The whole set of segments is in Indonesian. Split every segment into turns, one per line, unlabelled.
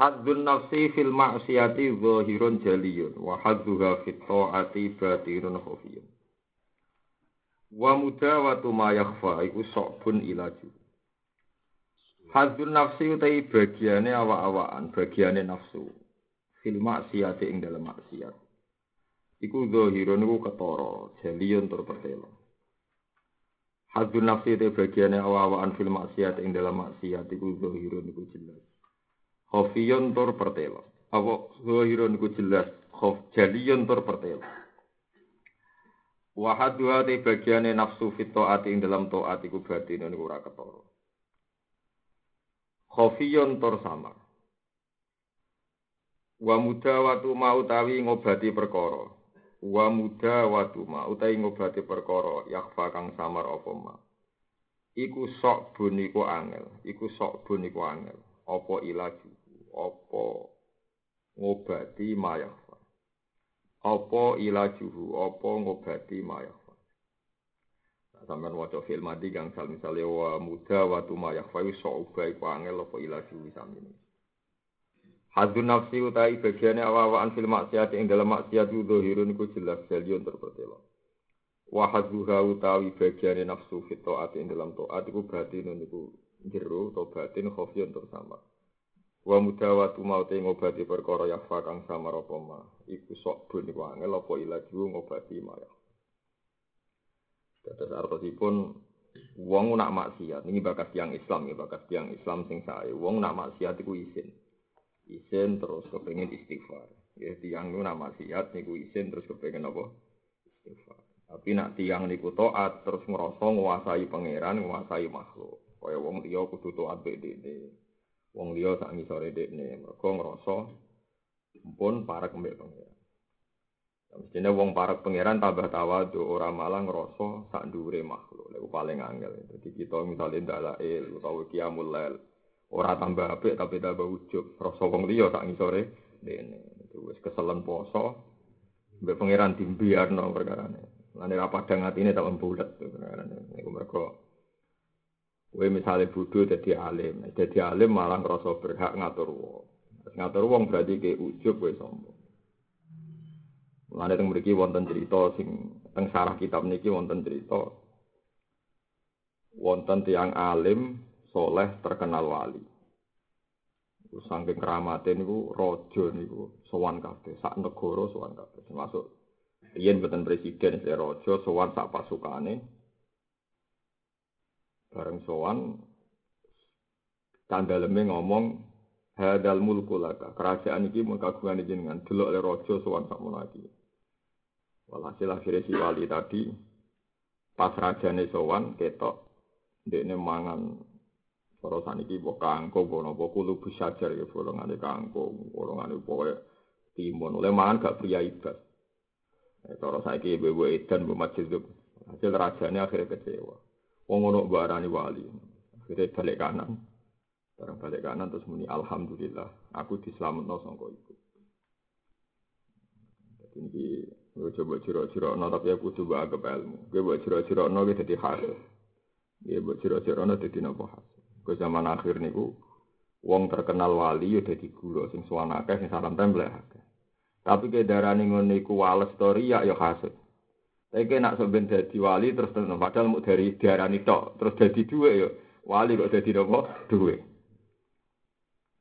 Haddun nafsi fil ma'siyati zahirun jaliyun wa hadduha fit ta'ati batirun khafiyun. Wa mudawatu ma yakhfa iku sokbun ilaju. Haddun nafsi utai bagiane awak-awakan, bagiane nafsu. Fil ma'siyati ing dalam maksiat. Iku zahirun iku ketara, jaliyun tur pertelo. Nafsi utai bagiane awak-awakan fil maksiat ing dalam maksiat iku zahirun iku jelas. Khofiyun tur pertelo. Apa zahirun iku jelas, khof jaliyun tur pertelo. Wa hadwa te bagiane nafsu fit taati ing dalam taat iku batin niku ora ketara. Khofiyun tur samar. Wa mudawatu ma utawi ngobati perkara. Wa mudawatu ma utawi ngobati perkara yakfa kang samar apa ma. Iku sok bun iku angel, iku sok bun iku angel. Apa ilaju apa ngobati mayafa apa ilajuhu apa ngobati mayafa nah, sampean waca film mati kang sal misale wa muda wa tu mayafa iku sok iku angel apa ilajuhu samene Hadun nafsi utai bagiannya awa-awaan fil maksiat ing dalam maksiat itu dohirun iku jelas jalion terpertelo. Wahaduha utawi bagiannya nafsu fit to'at ing dalam to'at iku batin iku jero atau batin khofion tersama. Wa mudawatu maute ngobati perkara yakfa kang samar apa ma. Iku sok bun iku angel apa ilaju ngobati ma ya. Dados artosipun wong nak maksiat ini bakas tiang Islam ya bakas tiang Islam sing sae. Wong nak maksiat iku isin. Isin terus kepengin istighfar. Ya tiang nu nak maksiat niku isin terus kepengin apa? Istighfar. Tapi nak tiang niku taat terus ngerasa nguasai pangeran, nguasai makhluk. Kaya wong liya kudu taat bedene. Wong liya sak ngisore dekne, mergo ngrasa pun para kembek pangeran. Mestinya wong para pangeran tambah tawadu ora malah ngrasa sak dhuwure makhluk. Lha paling angel. Jadi kita misalnya ndalail utawa qiyamul lail ora tambah apik tapi tambah ujub. Rasa wong liya sak ngisore dekne. Itu wis keselen poso mbek pangeran dimbiarno perkarane. Lan ora padang atine tak bulet perkarane. Iku mergo Kowe misale bodho dadi alim, dadi alim malah ngrasa berhak ngatur wong. Ngatur wong berarti ke ujub kowe sombong. Mulane teng mriki wonten cerita sing teng sarah kitab niki wonten cerita wonten tiang alim soleh terkenal wali. Sangking keramate niku raja niku sowan kabeh, sak negara sowan kabeh. Termasuk yen boten presiden, raja sowan sak pasukane. Bareng sowan kandhaleme ngomong hadal mulku laka. Kerajaan iki mun kagungan jenengan delok le raja sowan sakmono iki. Walhasil akhirnya si wali tadi pas rajane sowan ketok ndekne mangan. Para saniki mbok kangkung apa napa kulo bisajar ya bolongane kangkung bolongane pokoke timun. Oleh mangan gak pria ibad Eh, cara saiki ibu-ibu edan bu masjid hasil rajane akhirnya kecewa. Wong ngono barani wali. Akhirnya balik kanan. Barang balik kanan terus muni alhamdulillah aku dislametno sangka iku. Jadi ini gue coba ciro-ciro no tapi aku coba agak ilmu. Gue buat ciro-ciro no gue jadi hasil. Gue buat ciro-ciro no jadi nopo hasil. Gue zaman akhir niku wong terkenal wali ya jadi guru sing suwan akeh sing salam tempel akeh. Tapi ke darane ngono iku wales story ya ya hasil. Tapi nak sampeyan dadi wali terus terus padahal mau dari diarani tok terus dadi duwe ya. Wali kok dadi nopo? Duwe.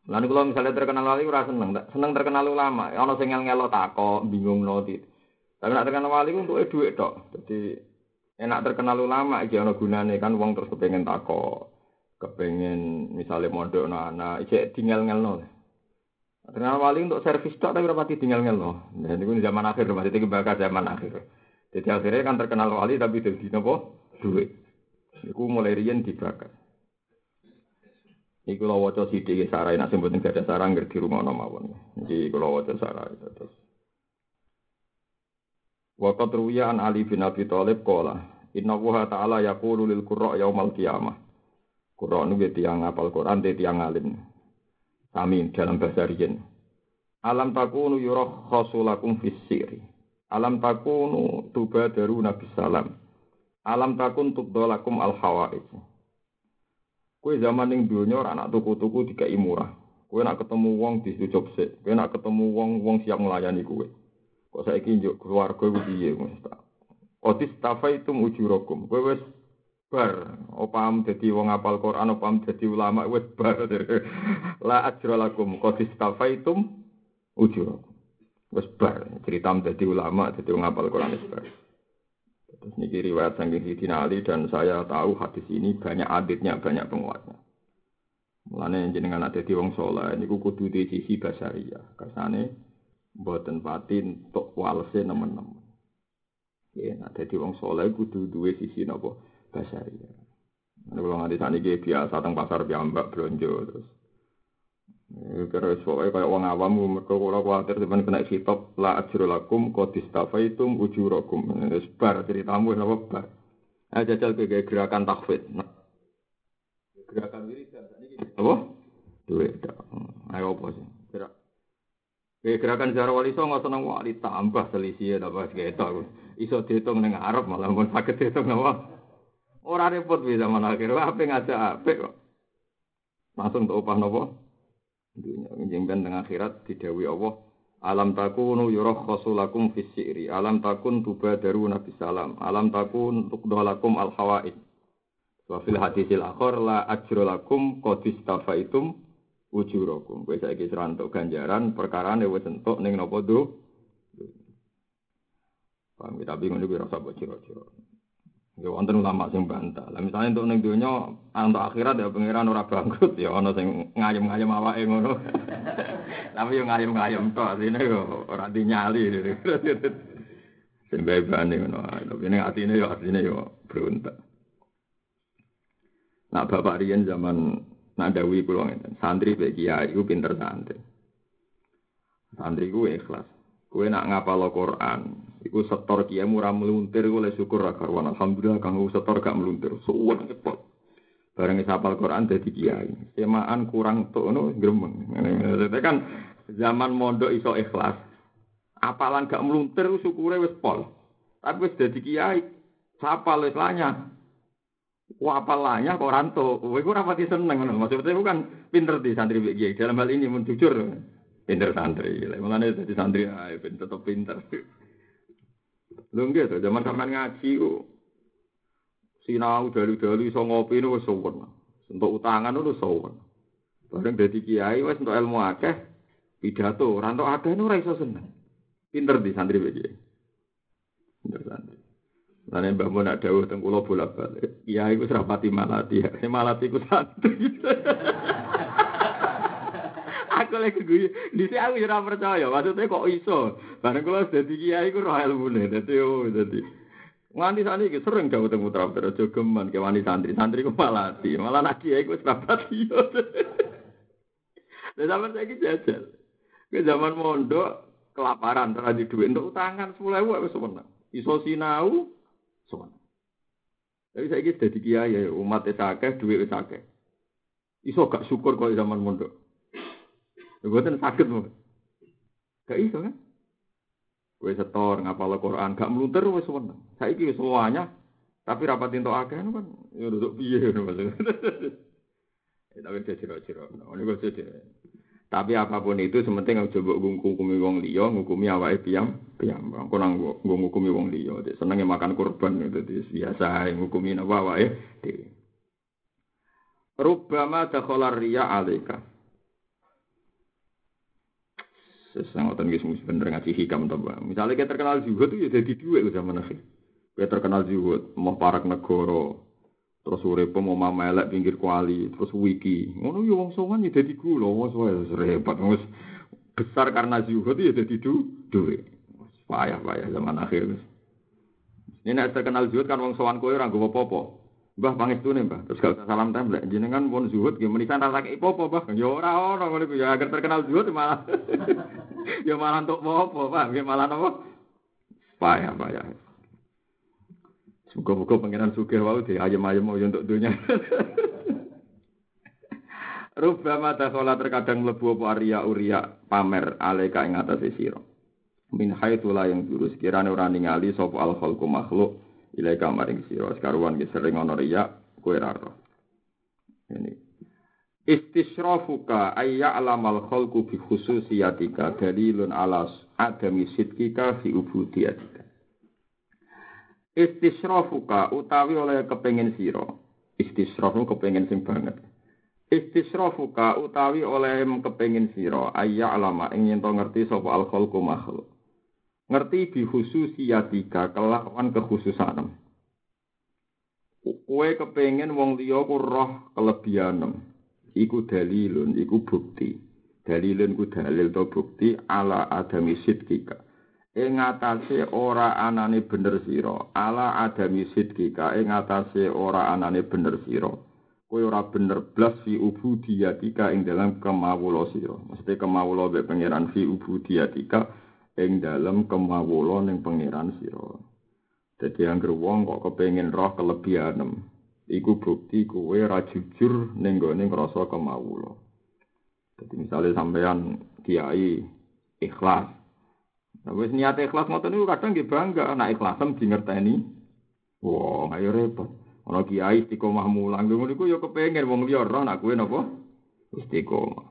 Lalu kalau misalnya terkenal wali ora seneng, seneng terkenal ulama. Ono sing ngel-ngelo tako, bingung noti. Tapi nak terkenal wali untuk duit tok. Jadi enak terkenal ulama iki ono gunane kan wong terus kepengen tako. Kepengen misalnya mondok anak, iki tinggal-ngelno. Terkenal wali untuk servis tok tapi rapati tinggal ngelno. Nah, ini zaman akhir, masih tinggi bakal zaman akhir. Jadi akhirnya kan terkenal wali tapi jadi nopo duit. Iku mulai rian dibakar. Iku kula waca sithik sarai nek sing mboten gadah sarang ngerti rungono mawon. Iki kula waca sarai terus. Wa qad ruwiya an Ali bin Abi Thalib qala Inna wa ta'ala yaqulu lil qurra yaumal qiyamah. Qurra niku tiyang apal Quran te tiyang alim. Sami dalam bahasa riyen. Alam takunu yurakhasu lakum fis. Alam takunu tubadaru nabi salam. Alam takun tubdalakum al hawaij. Kue zaman ning dunia ora nak tuku-tuku dikai murah. Kue nak ketemu wong disucup sik. Kue nak ketemu wong wong siap melayani kue. Kok saiki njuk keluarga ku piye Mas? Otis tafaitum ujurakum. Kue wis bar. Opam dadi wong apal Quran, opam dadi ulama wis bar. La ajra lakum. Otis tafaitum ujurakum. Wis bar. Cerita dadi ulama, dadi wong apal Quran bar. Terus ini riwayat Sangking Sidina Ali dan saya tahu hadis ini banyak aditnya, banyak penguatnya. Mulane jenengan ada di wong soleh, ini kudu di sisi basaria. Kersane buatan pati untuk walse nemen-nemen. Ya, ada di wong soleh kudu dua sisi nopo basaria. Nah, kalau nggak di sana biasa teng pasar piambak belanja terus Kira soalnya kayak wong awam, mereka kalau khawatir teman kena hitop, la ajru lakum, kodis tafaitum, ujurakum. Sebar ceritamu, apa bar. Nah, jajal ke gerakan takfid. Nah. Gerakan ini, apa? Duit. Ayo apa sih? Gerak. gerakan sejarah wali so nggak seneng wali tambah selisih ya dapat kita. Iso dihitung neng Arab malah pun sakit dihitung nama. Orang repot bisa mana akhir. Apa ngajak apa kok? Langsung tuh upah nopo dunia. Njemben teng akhirat didawi Allah alam takunu yurakhasu lakum fis syi'ri alam takun tubadaru nabi salam alam takun tuqdalakum al hawaid wa fil hadisil akhir la ajru lakum qad istafaitum ujurakum. Kowe saiki serantuk ganjaran perkara ne wis entuk ning napa do Paham kita bingung juga rasa bocor-bocor. Ya wonten ulama sing bantah. Lah misalnya untuk ning donya untuk akhirat ya pangeran ora bangkrut ya ana sing ngayem-ngayem awake ngono. Tapi yo ngayem-ngayem tok asline yo ora dinyali. Sing bebane ngono. Tapi ning atine yo asline yo beruntung. Nah bapak Rian zaman nadawi kula ngeten. Santri pe kiai iku pinter santri. Santri ku ikhlas. Kowe nak ngapal Quran, Iku setor kiai murah meluntir iku le syukur ra karuan. Alhamdulillah kang setor gak meluntir. Suwun cepet. Bareng hafal Quran dadi kiai. Semaan kurang tok ngono gremeng. Ngene kan zaman mondok iso ikhlas. Apalan gak meluntir syukure wis pol. Tapi wis dadi kiai. Sapal wis lanya. Wah apal lanya kok ranto. Kowe ora pati seneng ngono. Maksudnya bukan pinter di santri kiai. Dalam hal ini mun jujur pinter santri. Mulane dadi santri ae ben tetep pinter. Lho nggih to, zaman sampean ngaji ku sinau dalu-dalu iso ngopi niku wis suwun. Untuk utangan niku suwun. Bareng dadi kiai wis entuk ilmu akeh, pidato, ora entuk akeh ora iso seneng. Pinter di santri iki. Pinter santri. Lan mun nak dawuh teng kula bolak-balik. Kiai wis rapati malati. Malati ku santri. di sini aku ora percaya maksudnya kok iso bareng kalau jadi kiai ku roh ilmu nih jadi oh jadi Nganti sana iki sering jauh temu putra putra jogeman ke wani santri santri ku malah di malah nak kiai ku sahabat iyo. Dan zaman saya jajal ke zaman mondok kelaparan terjadi duit untuk utangan sepuluh ribu semenang iso sinau semenang. Tapi saya ini jadi kiai umat esakeh duit esakeh. Iso gak syukur kalau zaman mondok. Buatan sakit mau. Gak iso kan? Gue setor ngapal Quran, gak melunter wes seneng. Saiki semuanya tapi rapat untuk akeh kan ya duduk piye maksudnya. Ya, tapi dia ciro-ciro. Ini gue Tapi apa pun itu sementing aja mbok ngukumi wong liya, ngukumi awake piyam, piyam. Engko nang ngukumi wong liya, senenge makan kurban itu biasa ngukumi napa awake dhewe. Rubbama dakhala riya alaika. Sesangotan guys mesti bener ngaji hikam to, Misalnya kita terkenal zuhud itu ya jadi duit zaman akhir. Kita terkenal zuhud, mau parak negara, terus urip mau mama elek pinggir kuali, terus wiki. Ngono yo wong songan ya dadi gula, wis repot wis besar karena zuhud ya dadi du duit. Payah-payah zaman akhir. Ini nek terkenal zuhud kan wong sowan kowe ora nggo apa-apa. Mbah pangestune Mbah, terus gak usah salam templek. Jenengan pun zuhud nggih menisan rasa kei popo, Mbah. Ya ora ono ngono ya agar terkenal zuhud malah ya malah untuk popo, Pak. Ya malah apa? Payah, payah. Semoga-moga pangeran sugih wau di ayam-ayam mau untuk dunia. Rubama dakhala terkadang mlebu apa Arya Uria pamer alaika ing atase sira. Min yang jurus kirane ora ningali sapa al khalqu makhluk ilai kamaring sira. Sekaruan ki sering ana riya kowe ra ini. Istisrafuka ayya alamal khalqu bi khususiyatika dalilun ala adami sidqika fi ubudiyatika. Istisrafuka utawi oleh kepengin sira. Istisrafu kepengin sing banget. Istisrafuka utawi oleh kepengin sira. Ayya alama ing yen ngerti sapa al makhluk ngerti bi khususiyatika kelawan kekhususanem. Kue kepengen wong liya ku roh kelebihanem. Iku dalilun, iku bukti. Dalilun ku dalil to bukti ala adami sidkika. Ing atase ora anane bener sira, ala adami sidkika ing atase ora anane bener sira. Kowe ora bener blas fi ubudiyatika ing dalam kemawula sira. Mesti kemawula be pangeran fi ubudiyatika ing dalem kemawula ning pangeran sira. Dadi anggere wong kok kepengin roh kelebihanem, iku bukti kuwe ra jujur ning gone ngrasa kemawula. Dadi misalnya sampean kiai ikhlas. Nah, wis niat ikhlas ngoten niku kadang nggih bangga nek ikhlasem dingerteni. Wah, ayo repot. Ana kiai istiqomah mulang ngono niku ya kepengin wong liya roh nek kuwe napa istiqomah.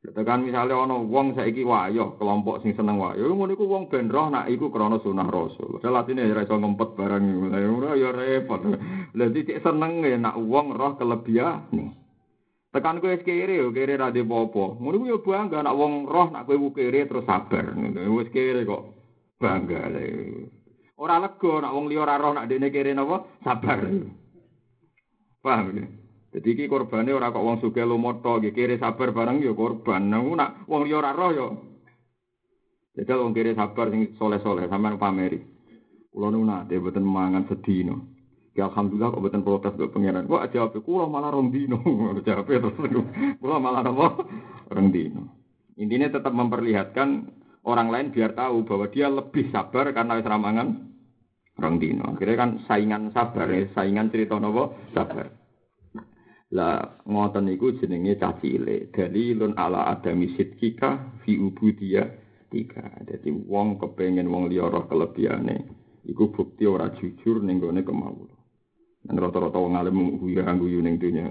Tekan misalnya ana wong saiki wayo kelompok sing seneng wayo, ngono iku wong ben roh nak iku krana sunah rasul. Padahal atine ora iso ngempet barang ora ya repot. Lah cek seneng ya nak wong roh kelebihan. Tekan kowe kere yo kere ra de apa. Ngono yo bangga nak wong roh nak kowe kere terus sabar. Wis kere kok bangga. Ora lega nak wong liya ora roh nak dene kere napa sabar. Paham ya? Jadi iki korbane ora kok wong sugih lumoto nggih kire sabar bareng ya korban. Nang nak wong liya ora roh ya. Jadi wong kire sabar sing soleh-soleh sampean pameri. Kula nu nate mboten mangan sedina. Ya alhamdulillah kok mboten protes kok pangeran. Kok jawab kula malah rong dino. jawab terus kula malah apa? Rong dino. Intinya tetap memperlihatkan orang lain biar tahu bahwa dia lebih sabar karena wis ramangan rong dino. Akhirnya kan saingan sabar, ya. saingan cerita nopo sabar. Lah ngoten niku jenenge cah cilik. Dalilun ala adami sidkika fi ubudiyah tiga. Jadi wong kepengen wong liya roh kelebihane iku bukti ora jujur ning gone kemawon. Dan rata-rata wong alim guyu guyu ning dunya.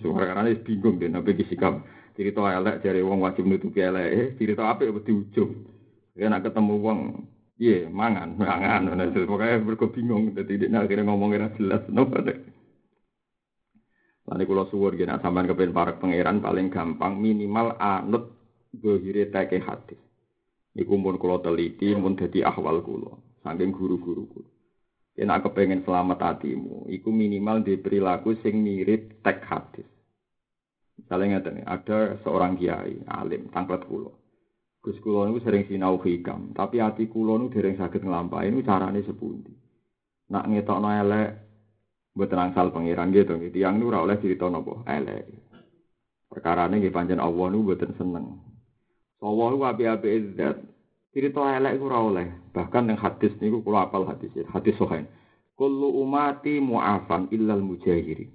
Suara-suara bingung deh nabi sikap. Cerita elek dari wong wajib nutupi elek, eh, cerita apik di ujung. Ya nak ketemu wong Iya, mangan, mangan. Pokoknya mereka bingung. Jadi akhirnya ngomongin jelas. Nopo deh. Lalu kalau suwur gini, sampean kepen para pangeran paling gampang minimal anut bohire teke hati. Iku pun kalau teliti, pun jadi ahwal kulo, saking guru-guru kulo. Kena kepengen selamat hatimu, iku minimal di perilaku sing mirip tek hadis. Misalnya ngeten, ada seorang kiai alim tangklet kulo. Gus kulo niku sering sinau hikam, tapi hati kulo niku dereng saged nglampahi niku carane sepundi. Nak ngetokno elek Mboten angsal pangeran gitu, gitu. Yang nu oleh cerita nopo elek. Perkara ini pancen Allah nu mboten seneng. Allah nu api-api zat. Cerita elek ku oleh. Bahkan yang hadis niku kula apal hadis hadis sahih. Kullu umati mu'afan illal mujahirin.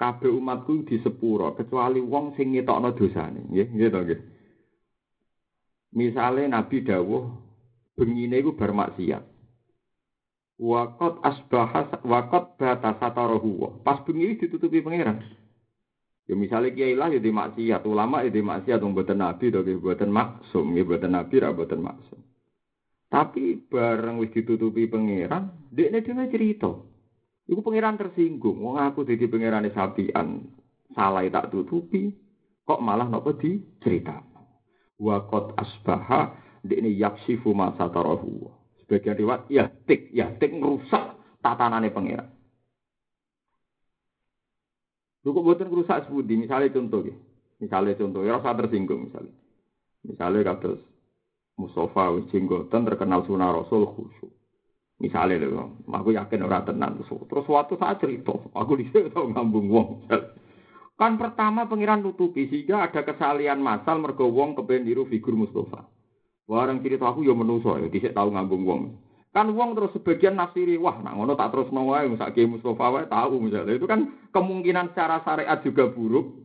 Kabeh umatku disepuro kecuali wong sing ngetokno dosane, nggih, nggih to nggih. Misale Nabi dawuh bengine iku bar maksiat. Wakot asbahas wakot bata satarahu. Pas bengi ditutupi pangeran. Ya misalnya kiai lah ya di maksiat, ulama ya di maksiat, boten nabi, to boten maksum, ya boten nabi, ra boten maksum. Tapi bareng wis ditutupi pangeran, dekne dhewe cerita. Iku pangeran tersinggung, wong aku dadi pangerane sapian, salah tak tutupi, kok malah napa cerita. Wakot asbaha dekne yaksifu ma satarahu. Sebagian riwayat ya tik, ya tik ngerusak tatanane pangeran. Lu kok buatan ngerusak sebudi, misalnya contoh ya. Misalnya contoh, ya rasa tersinggung misalnya. Misalnya kata Mustafa wis terkenal sunah Rasul khusyuk. Misalnya lho, aku yakin ora tenan terus suatu saat cerita, aku dhisik tau ngambung wong. Kan pertama pangeran nutupi sehingga ada kesalian masal mergo wong kepen niru figur Mustafa. Barang cerita aku ya menungso ya dhisik tau ngambung wong. Kan wong terus sebagian nafsiri, wah nak ngono tak terus wae misake Mustafa wae tahu misalnya. Itu kan kemungkinan secara syariat juga buruk.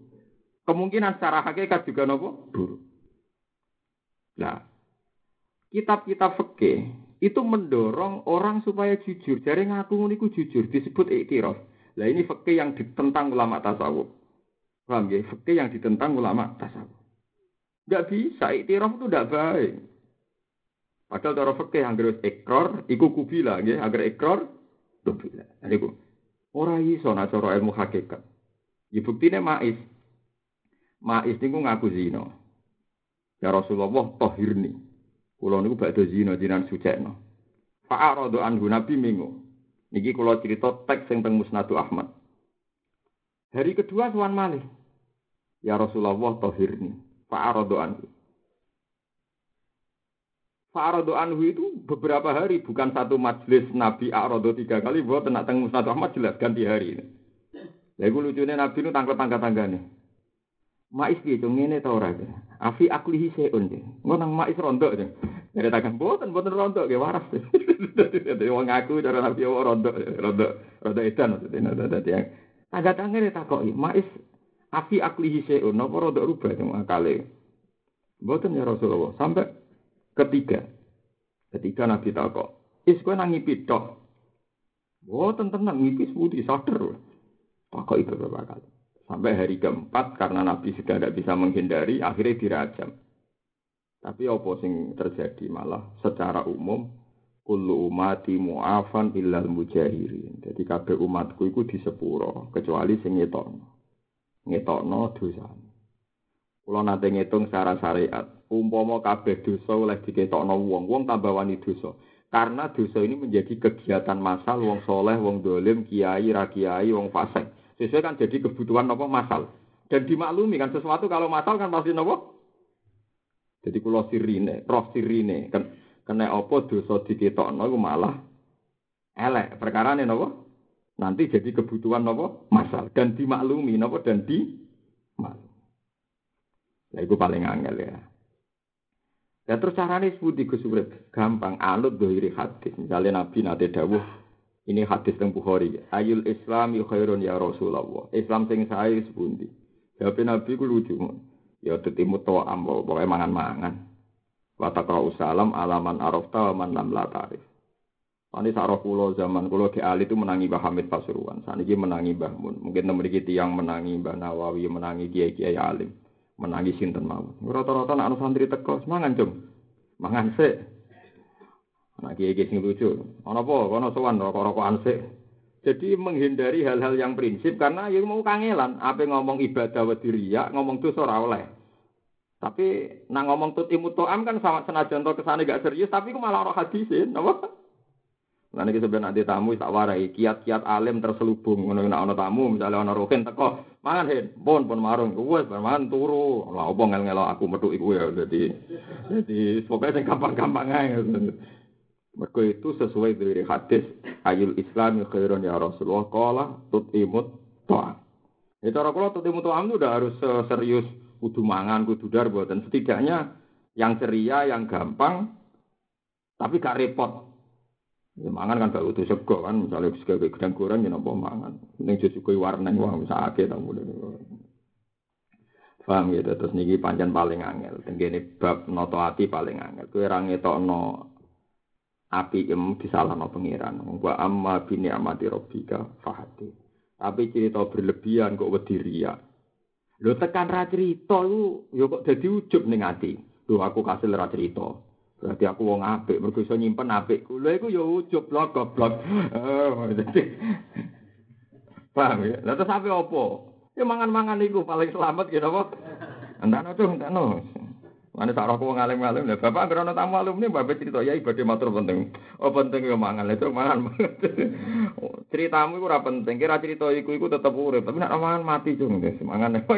Kemungkinan secara hakikat juga nopo buruk. Nah, kitab-kitab fikih itu mendorong orang supaya jujur. Jadi ngaku jujur disebut iktiraf. Nah ini fikih yang ditentang ulama tasawuf. Paham ya? Fikih yang ditentang ulama tasawuf. Gak bisa, iktiraf itu tidak baik. Padahal cara fikih yang harus ekor, iku kubila, ya, agar ekor, kubila. Jadi ku, orang iso nak cara ilmu hakikat. Ya buktinya ma'is. Ma'is niku ngaku zina. Ya Rasulullah tohirni. Kulo niku badhe zina jinan sucekno. Fa'aradu anhu Nabi minggu. Niki kulo cerita teks sing teng Musnadu Ahmad. Hari kedua tuan malih. Ya Rasulullah tohirni. Fa'aradu anhu. Fa'aradu anhu itu beberapa hari, bukan satu majelis Nabi A'radu tiga kali, buat tenak teng Musnad Ahmad jelas ganti hari ini. Lagu lucunya Nabi itu tangkap tangga tangganya. Mais gitu, ngene tau ora. Afi aklihi seun. Ngono mais rontok aja. Dari tangan boten boten rontok ge waras. Dadi wong aku cara Nabi wong rontok, rontok, rontok edan yang tangga tanggane takoki, mais afi aklihi seun, napa rontok rubah cuma kali. Boten ya Rasulullah. Sampai Ketiga, ketika Nabi takok, is kowe nang ngipi tok. Oh, tenang ngipi putih sadar. Takok itu beberapa kali. Sampai hari keempat karena Nabi sudah tidak bisa menghindari, akhirnya dirajam. Tapi apa sing terjadi malah secara umum kullu umati mu'afan illal mujahirin. Jadi kabeh umatku iku disepuro kecuali sing. Ngetokno dosa. Kula nate ngitung secara syariat, umpama kabeh dosa oleh diketokno wong, wong tambah wani dosa. Karena dosa ini menjadi kegiatan masal wong soleh, wong dolim, kiai, rakiai, wong fasik. Sesuai kan jadi kebutuhan apa masal. Dan dimaklumi kan sesuatu kalau masal kan pasti nopo. Jadi kalau sirine, roh sirine, kan kena apa dosa diketokno iku malah elek. Perkara ini nopo. Nanti jadi kebutuhan nopo masal dan dimaklumi nopo dan di. Nah, itu paling angel ya. Ya terus carane seputi Gus? Gampang anut dohiri hadis. Misalnya Nabi nate dawuh ini hadis teng Bukhari. Ayul Islam khairun ya Rasulullah. Islam sing sae sepundi. Jawab Nabi ku lucu. Ya tetimu to ambo pokoke mangan-mangan. Wa taqra'u salam alaman arafta wa man lam la ta'rif. Ini sarah kulo zaman kulo ke Ali itu menangi Mbah Hamid Pasuruan. Saat ini menangi Mbah Mun. Mungkin memiliki tiang menangi Mbah Nawawi, menangi Kiai Kiai Alim menangis sinten mau. Rata-rata anak santri teko semangan cung. Mangan sik. Anak kiai sing lucu. Ana apa? Kono sowan rokok-rokokan sik. Jadi menghindari hal-hal yang prinsip karena ya mau kangelan, apa ngomong ibadah wadiria, ngomong dosa ora oleh. Tapi nang ngomong tut imutoam kan sama senajan to kesane gak serius, tapi ku malah ora hadisin, apa? Lan iki sampeyan nanti tamu tak warai. Kiat-kiat alim terselubung. Ngono nek ana tamu misalnya ana rohin teko mangan hen pun pun marung. Wis mangan turu. Lha opo ngel-ngelo aku metu iku ya. Dadi dadi pokoke sing gampang-gampang ae. Mergo itu sesuai dari hadis ayul Islam khairun ya Rasulullah qala tutimut to'a. Ya cara kula tutimut to'a itu udah harus serius. Kudu mangan kudu dar buatan setidaknya yang ceria yang gampang tapi gak repot Ya mangan kan gak utuh sego kan, misalnya sego gedang goreng ya napa mangan. Ning jus kuwi warna wah bisa akeh ta mulane. Paham ya, terus niki pancen paling angel. Tenggene bab noto ati paling angel. Kowe ora ngetokno api em disalahno pangeran. Wa amma bini amati rabbika fahati. Tapi cerita berlebihan kok wedi riya. Lho tekan ra cerita iku ya kok dadi ujub ning ati. Lho aku kasil ra cerita. Berarti aku wong apik, mergo iso nyimpen apikku. Lha iku ya ujub blok goblok. Oh, Paham ya? Lah terus ape opo? Ya mangan-mangan iku paling selamat gitu apa? Entano tuh, entano. Mana tak rokok wong alim-alim lah. Bapak ana tamu alumni bapak cerita ya ibadah matur penting. Oh penting ya mangan itu mangan. Ceritamu iku ora penting. Kira cerita iku iku tetep urip, tapi nek mangan mati cung guys. Mangan.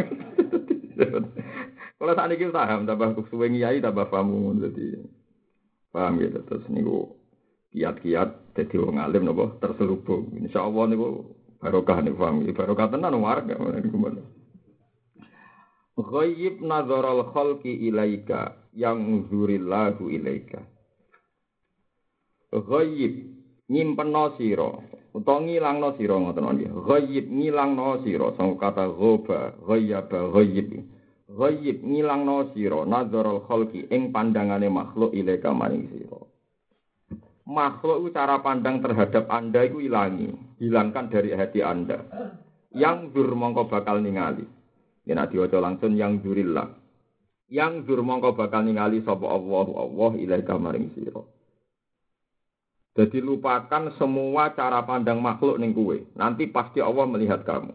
Kalau saat ini paham, tambah suwe ngiyai, tambah paham. Jadi, Paham ya terus niku kiat-kiat dadi wong alim napa terselubung. Insyaallah niku barokah niku paham. Barokah tenan warga niku mana. Ghaib nadharal khalqi ilaika yang zurillahu ilaika. Ghaib nyimpenno sira utawa ngilangno sira ngoten nggih. Ghaib ngilangno sira sang kata ghaba, ghayyaba, ghaib. Ghaib ngilangno sira nadharal khalqi ing pandangane makhluk ilaika maring sira makhluk itu cara pandang terhadap Anda itu hilangi, hilangkan dari hati Anda. Yang dur mongko bakal ningali. Ya nanti langsung yang durillah. Yang dur mongko bakal ningali sapa Allah Allah ilaika maring sira. Jadi lupakan semua cara pandang makhluk ning kuwe. Nanti pasti Allah melihat kamu.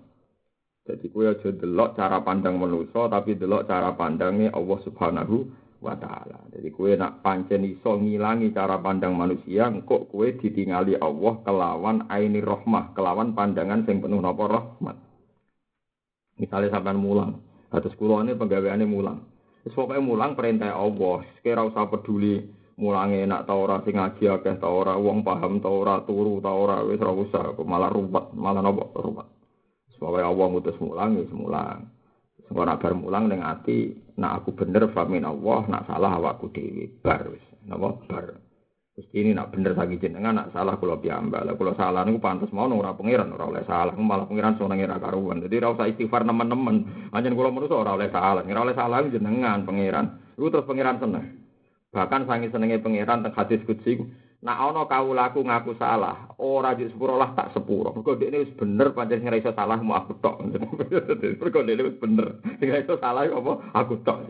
Jadi kue aja delok cara pandang manusia tapi delok cara pandangnya Allah Subhanahu wa taala. Jadi kue nak pancen iso ngilangi cara pandang manusia, kok kue ditingali Allah kelawan aini rohmah, kelawan pandangan sing penuh napa rahmat. Misalnya sampean mulang, atus ini penggaweane mulang. Wis pokoke mulang perintah Allah, kira usah peduli mulange enak ta ora sing ngaji akeh ta ora wong paham ta ora turu ta ora wis ora usah malah ruwet malah napa ruwet. Pokoke Allah ngutus mulang wis mulang. Ora bar mulang ning ati, nak aku bener famin Allah, nak salah awakku dhewe. Bar wis. Napa bar. Terus ini nak bener saking jenengan, nak salah kula piyambak. Kula salah niku pantes mau ora pangeran, ora oleh salah. Malah pangeran seneng ora karuan. Dadi ora usah istighfar nemen-nemen. Pancen kula manusa ora oleh salah. Ora oleh salah jenengan pangeran. Iku terus pangeran seneng. Bahkan sangi senenge pangeran teng hadis kudsi Nak ana kawulaku ngaku salah, ora di sepuro lah tak sepuro. Mergo dekne wis bener pancen sing iso salah mau aku tok. Mergo dekne wis bener. Sing iso salah apa aku tok.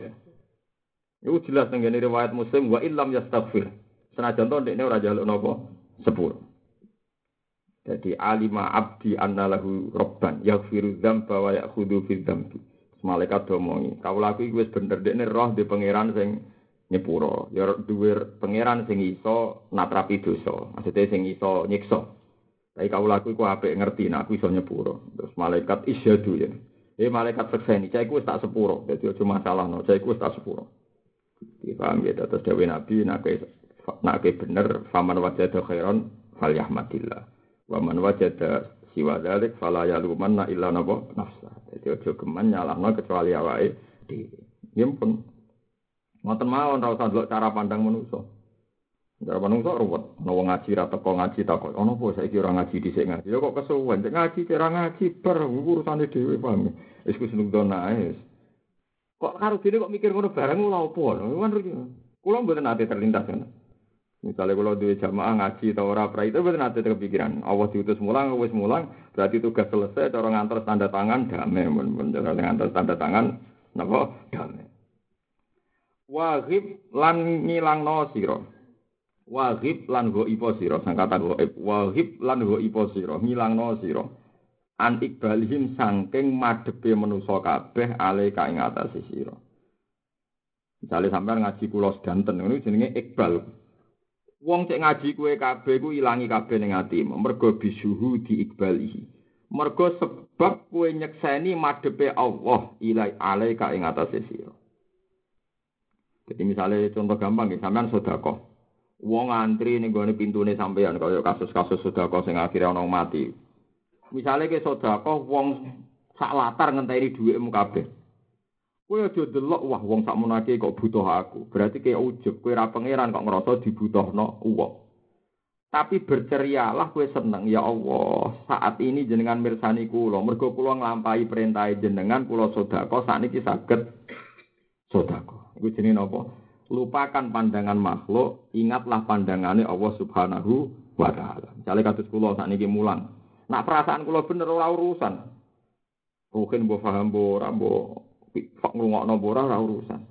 Iku jelas nang ngene riwayat Muslim wa illam yastaghfir. Senajan to dekne ora njaluk napa sepuro. Jadi alima abdi anna robban yaghfiru dzamba wa ya'khudhu fi dzambi. Malaikat domongi, kawulaku iku wis bener dekne roh di pangeran sing nyepuro. Ya duwe pangeran sing iso natrapi dosa. Maksudnya sing iso nyiksa. Tapi kau laku iku apik ngerti nek aku iso nyepuro. Terus malaikat isyadu ya. Eh malaikat sekseni, cah iku tak sepuro. Dadi aja masalah no, cah iku tak sepuro. Paham ya, terus Dewi Nabi nak nak bener faman wajada khairan falyahmadillah. Wa man wajada siwa dzalik fala yalumanna illa napa nafsa. Dadi aja geman nyalahno kecuali awake dhewe. Ya pun Ngoten mawon ora usah delok cara pandang manusa. Cara manusa ruwet. Ono wong ngaji ra teko ngaji takok. Ono apa saiki ora ngaji dhisik ngaji. Ya kok kesuwen cek ngaji cara ngaji bar urusane dhewe paham. Wis ku seneng nae. Kok karo dene kok mikir ngono bareng lha opo? Kan kula mboten ate terlintas kan. Misalnya kalau duwe jamaah ngaji atau ora pra itu betul nanti kepikiran. Allah diutus mulang, wis mulang, berarti tugas selesai. Cara ngantar tanda tangan damai, bener ngantar tanda tangan, napa damai. Wahib lan ngilangno sira. Wahib lan ipo sira, sang kata goib. Wahib lan go ipo sira, ngilangno sira. An ikbalihim sangking madhepe manusa kabeh ale ka ing atase sira. Misale sampean ngaji kula sedanten ngono jenenge ikbal. Wong cek ngaji kue kabeh ku ilangi kabeh ning atimu, mergo bisuhu diikbalihi. Mergo sebab kue nyekseni madhepe Allah ilai ale ka ing atase sira. Jadi misalnya contoh gampang ya, sampean sodako. Wong antri nih gue pintune sampean kalau kasus-kasus sodako sing akhirnya orang mati. Misalnya ke sodako, wong sak latar ngenteni duit kabeh. Kowe aja delok wah wong sak menake kok butuh aku. Berarti kayak ujug, kowe ra pangeran kok ngerasa dibutuhno uang. Tapi bercerialah kowe seneng ya Allah. Saat ini jenengan mirsani kula, mergo kula nglampahi perintah jenengan kula sedekah sakniki saged sedekah. Iku jenenge napa? Lupakan pandangan makhluk, ingatlah pandangannya Allah Subhanahu wa taala. Misale kados kula sakniki mulang. Nak perasaan kula bener ora urusan. Mungkin mbok paham mbok ora mbok ngrungokno mbok ora urusan.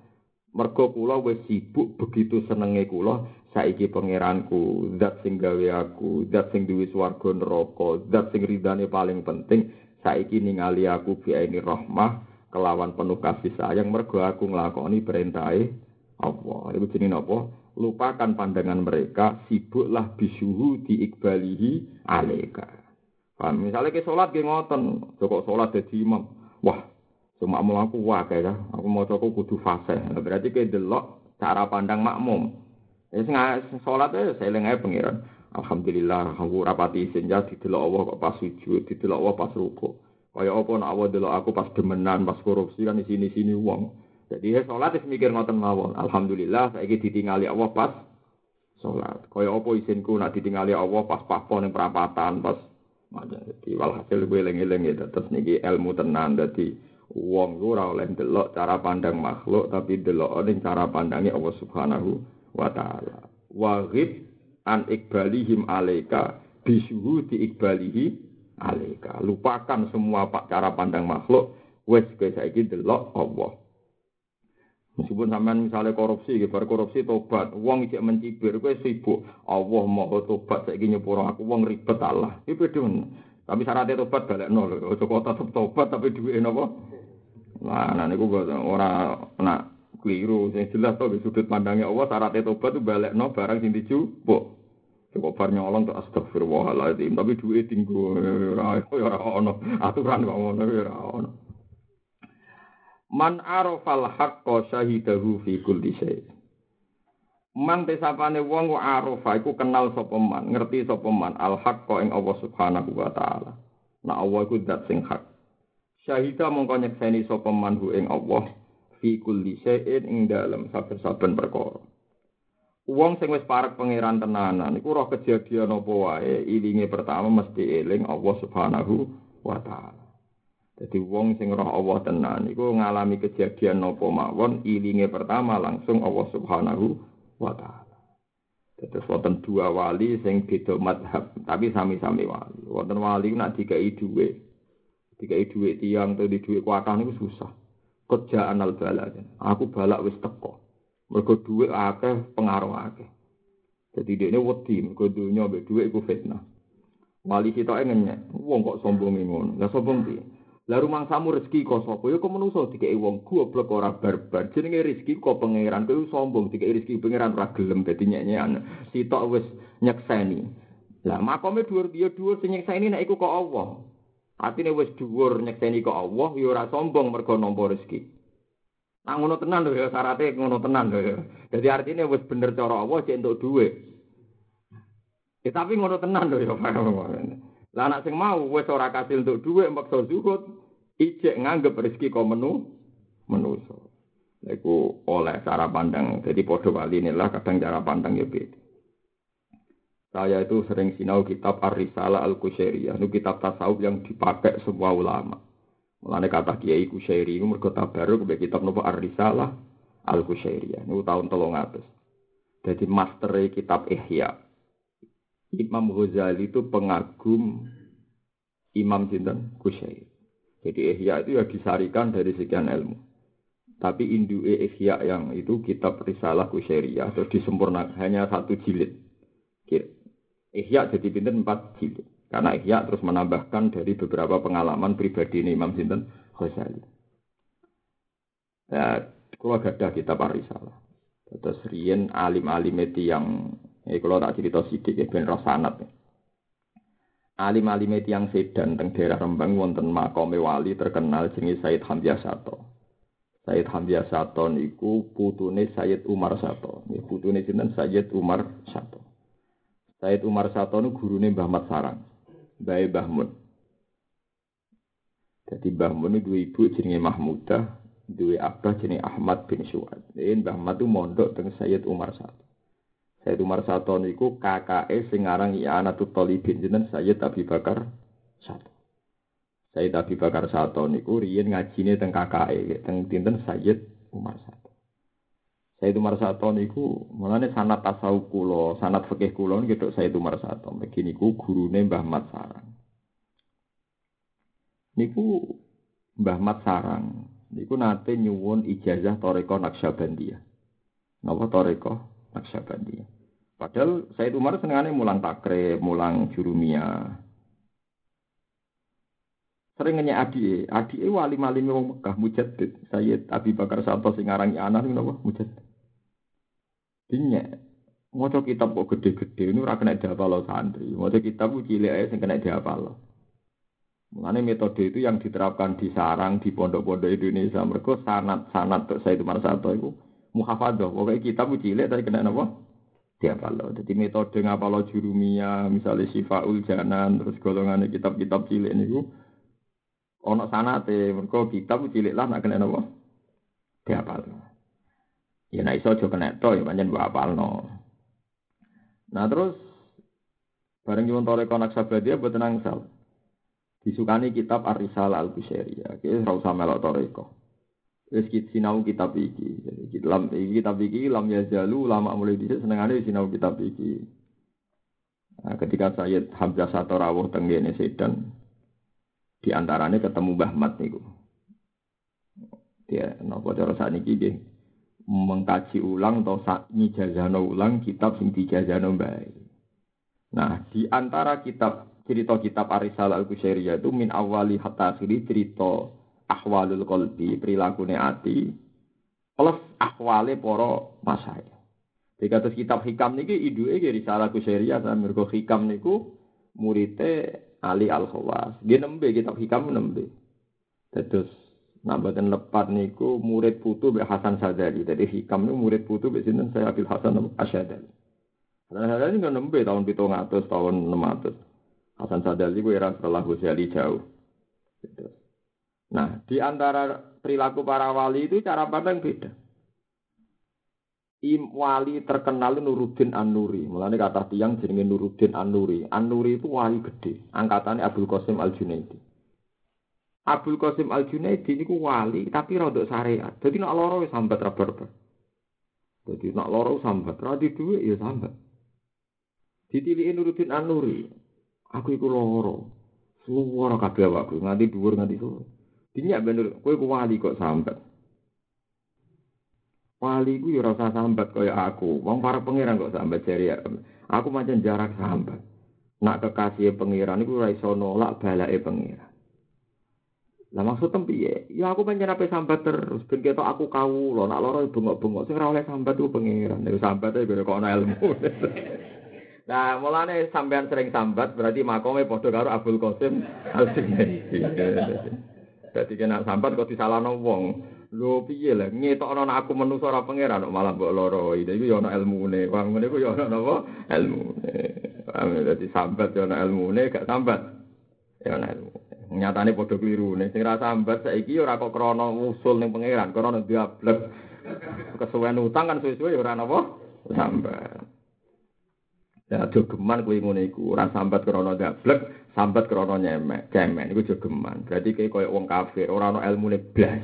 Mergo kula wis sibuk begitu senenge kula saiki pangeranku, zat sing gawe aku, zat sing duwe swarga neraka, zat sing ridane paling penting saiki ningali aku bi ini rahmah kelawan penuh kasih sayang mergo aku nglakoni perintahe Allah. Iku jenenge apa? Lupakan pandangan mereka, sibuklah bisuhu diikbalihi aleka. Paham? Misalnya ke sholat ke ngoten, kok sholat dadi imam. Wah, cuma mau aku wah kayak aku mau aku kudu fase. Berarti ke delok cara pandang makmum. Ya sholat itu saya lengai pengiran. Alhamdulillah aku rapati isin ya didelok Allah kok pas sujud, didelok Allah pas rukuk. Kaya apa nak Allah delok aku pas demenan, pas korupsi kan di sini-sini wong. Jadi ya salat wis mikir ngoten mawon. Alhamdulillah saiki ditingali Allah pas salat. Kaya apa isinku nak ditingali Allah pas papo ning perapatan, pas Jadi walhasil gue eling-eling ya terus niki ilmu tenan dadi wong ora oleh delok cara pandang makhluk tapi delok ning cara pandangnya Allah Subhanahu wa taala. Waghib an ikbalihim alaika bisuhu di ikbalihi alaika. Lupakan semua pak cara pandang makhluk, wes kowe saiki delok Allah. Meskipun sampean misalnya korupsi, bar korupsi tobat, wong ijek mencibir, kowe sibuk. Allah mau tobat saiki nyepuro aku, wong ribet Allah. Iki beda Tapi syaratnya tobat balik nol. Ojo kota tobat tapi duit napa? Nah, nah niku ora nak keliru. Yang jelas tuh sudut pandangnya Allah syaratnya tobat itu balik no barang sing dijupuk. Coba bar nyolong tuh astagfirullahaladzim. Tapi duit tinggu ora ono aturan kok ngono ora ono. Man arafal haqqo syahidahu fi kulli syai. Man tesapane wong arafa iku kenal sapa man, ngerti sapa man al haqqo ing Allah Subhanahu wa taala. Nah Allah iku zat sing hak. Syahida mongko nyekseni sapa man ing Allah fi kulli syai'in ing dalem saben-saben perkara. Wong sing wis parek pangeran tenanan iku roh kejadian apa wae ilinge pertama mesti eling Allah Subhanahu wa taala. Jadi wong sing roh Allah tenan iku ngalami kejadian apa mawon ilinge pertama langsung Allah Subhanahu wa taala. Terus wonten dua wali sing beda madhab, tapi sami-sami wali. Wonten wali nak dikai dhuwit. Dikai dhuwit tiang atau di dhuwit kuatah niku susah. kerjaan al balak. Aku balak wis teko. Mergo dhuwit akeh pengaruh akeh. Jadi dia ini wedi, mergo dunia be dhuwit iku fitnah. Wali kita ngenyek, wong kok sombong ngono. Lah sombong piye? Lah rumang samu rezeki kok sapa? Ya kok menungso dikeki wong goblok ora barbar. Jenenge rezeki kok pangeran kowe sombong dikeki rezeki pangeran ora gelem dadi nyek-nyekan. Sitok wis nyekseni. Lah makome dhuwur dia dhuwur sing nyekseni nek iku kok Allah. Atine wis dhuwur nyekseni kok Allah ya ora sombong mergo nampa rezeki. Nah ngono tenan lho ya syaratnya ngono tenan lho ya. Jadi artinya wis bener cara Allah cek entuk dhuwit. Ya tapi ngono tenan lho ya. Lah anak sing mau wis ora kasil untuk dhuwit maksa zuhud, ijek nganggep rezeki kok menu menuso. Iku oleh cara pandang. Jadi padha wali inilah kadang cara pandang ya beda. Saya itu sering sinau kitab Ar-Risalah Al-Kusyairiyah. Itu kitab tasawuf yang dipakai semua ulama. Mulanya kata Kiai Kusyairi itu mergo baru ke kitab nopo Ar-Risalah Al-Kusyairiyah. Itu tahun tolong atas. Jadi master kitab Ihya. Imam Ghazali itu pengagum Imam Sinten Kusyairi. Jadi Ihya itu ya disarikan dari sekian ilmu. Tapi Indu Ihya yang itu kitab Risalah Kusyairiyah atau disempurnakan hanya satu jilid. Ihya jadi pinten empat jilid. Karena Ihya terus menambahkan dari beberapa pengalaman pribadi ini Imam Sinten Ghazali. Ya, kalau ada kitab Arisalah. Terus Rien alim-alim itu yang, eh, kalau tak cerita sidik ya, ben rosanat. Ya. Alim-alim itu yang sedan teng daerah Rembang wonten makome wali terkenal jenis Said Hamzah Sato. Said Hamzah Sato niku putune Sayyid Umar Sato. Putune sinten Sayyid Umar Sato. Said Umar Sato nu gurune Mbah Mat Sarang. Mbah Mbah Mun. Jadi Mbah Mun itu ibu jenenge Mahmudah, duwe abah jenenge Ahmad bin Suad. Ini Mbah itu mondok dengan Sayyid Umar Sato. Sayyid Umar Sato niku kakake sing aran I'anatul Talibin jeneng Sayyid Abi Bakar Sato. Sayyid Abi Bakar Sato niku riyen ngajine teng kakake teng dinten Sayyid Umar Sato. Saya itu Marsato niku mulane sanat tasawuf kula, sanat fikih kula niku saya itu Marsato. Mriki niku gurune Mbah Mat Sarang. Niku Mbah Mat Sarang niku nate nyuwun ijazah Toreko Naksabandiyah. Napa Toreko Naksabandiyah. Padahal saya itu Umar senengane mulang takrib, mulang jurumia. Sering nanya adi, adi wali malim wong Mekah mujaddid. Sayyid Abi Bakar Santo sing aran anak napa mujaddid. Dinya, maca kitab kok gede-gede ini ora kena diapal santri. Maca kitab ku cilik ae sing kena diapal. Mulane metode itu yang diterapkan di sarang di pondok-pondok Indonesia. Mereka sanat-sanat saya itu satu itu muhafadah. Pokoknya kitab ku cilik tapi kena apa? diapalo. Jadi metode ngapalo jurumia, misalnya sifaul janan, terus golongan kitab-kitab cilik niku ono sanate, mergo kitab cilik lah nak kena napa? Diapalo. Ya nek iso aja kena to ya pancen mbok apalno. Nah terus bareng nyuwun toreko naksabadia boten angsal. Disukani kitab Ar-Risalah Al-Busairiyah. Ki ora usah melok toreko. Wis sinau kitab iki. Jadi lam iki kitab iki lam ya jalu lama mulai dhisik senengane sinau kitab iki. Nah, ketika Sayyid Hamzah Satorawuh tenggene Sedan di antaranya ketemu Mbah Mat niku. Dia napa cara sakniki nggih mengkaji ulang atau nyijazano ulang kitab sing dijazano baik. Nah, di antara kitab cerita kitab Arisal Al-Qusairiyah itu min awali hatta akhiri cerita ahwalul qalbi, perilakune ati plus ahwale para masyayikh. Jadi kitab hikam niki iduke ki Risalah Qusairiyah sampe mergo hikam niku murite Ali Al-Khawas. Dia nembe kitab hikam nembe. Terus nak badan lepat niku murid putu be Hasan Sadali. Jadi hikam murid putu be sinten saya Abil Hasan Asyadali. Hasan Sadali kan nembe tahun 700 tahun 600. Hasan Sadali ku era setelah Ghazali jauh. Nah, di antara perilaku para wali itu cara pandang beda. Im wali terkenal Nuruddin An-Nuri. Mulane kata tiang jenenge Nuruddin An-Nuri. An-Nuri itu wali gede. Angkatannya Abdul Qasim Al-Junaidi. Abdul Qasim Al-Junaidi ku wali tapi rodok syariat. Jadi nak loro wis sambat raba Jadi nak loro sambat, ra di dhuwit ya sambat. Ditiliki Nuruddin An-Nuri. Aku iku loro. Suwara kabeh awakku nganti dhuwur nganti sore. Dinyak bener, kowe ku wali kok sambat. Wali ku ya rasa sambat kaya aku. Wong para pangeran kok sambat jari aku macam jarak sambat. Nak kekasih pangeran iku ora iso nolak balake pangeran. Lah maksud piye? Ya aku pancen ape sambat terus ben ketok aku kawula, nak loro bengok-bengok sing ora oleh sambat ku pangeran. Nek sambat e kok ana ilmu. Nah, mulane sampean sering sambat berarti makome padha karo Abdul Qasim Al-Sinaidi. Dadi kena sambat kok disalahno wong. Lho piye lah ngetokno aku manusa ora pangeran kok malah mbok loro. Iki yo ana ilmune. Wong ngene ku yo ana napa? Ilmune. Dadi sambat yo ana ilmune, gak sambat. Ya ana ilmu. Nyatane padha kliru. Nek sing ra sambat saiki ora kok krana usul ning pangeran, krana diablek. Kesuwen utang kan suwe-suwe ora napa? Sambat. Ya jogeman kuwi ngene iku, ora sambat krana gablek, sambat krana nyemek, cemen iku jogeman. Berarti kayak koyo wong kafir, ora ana ilmune blas.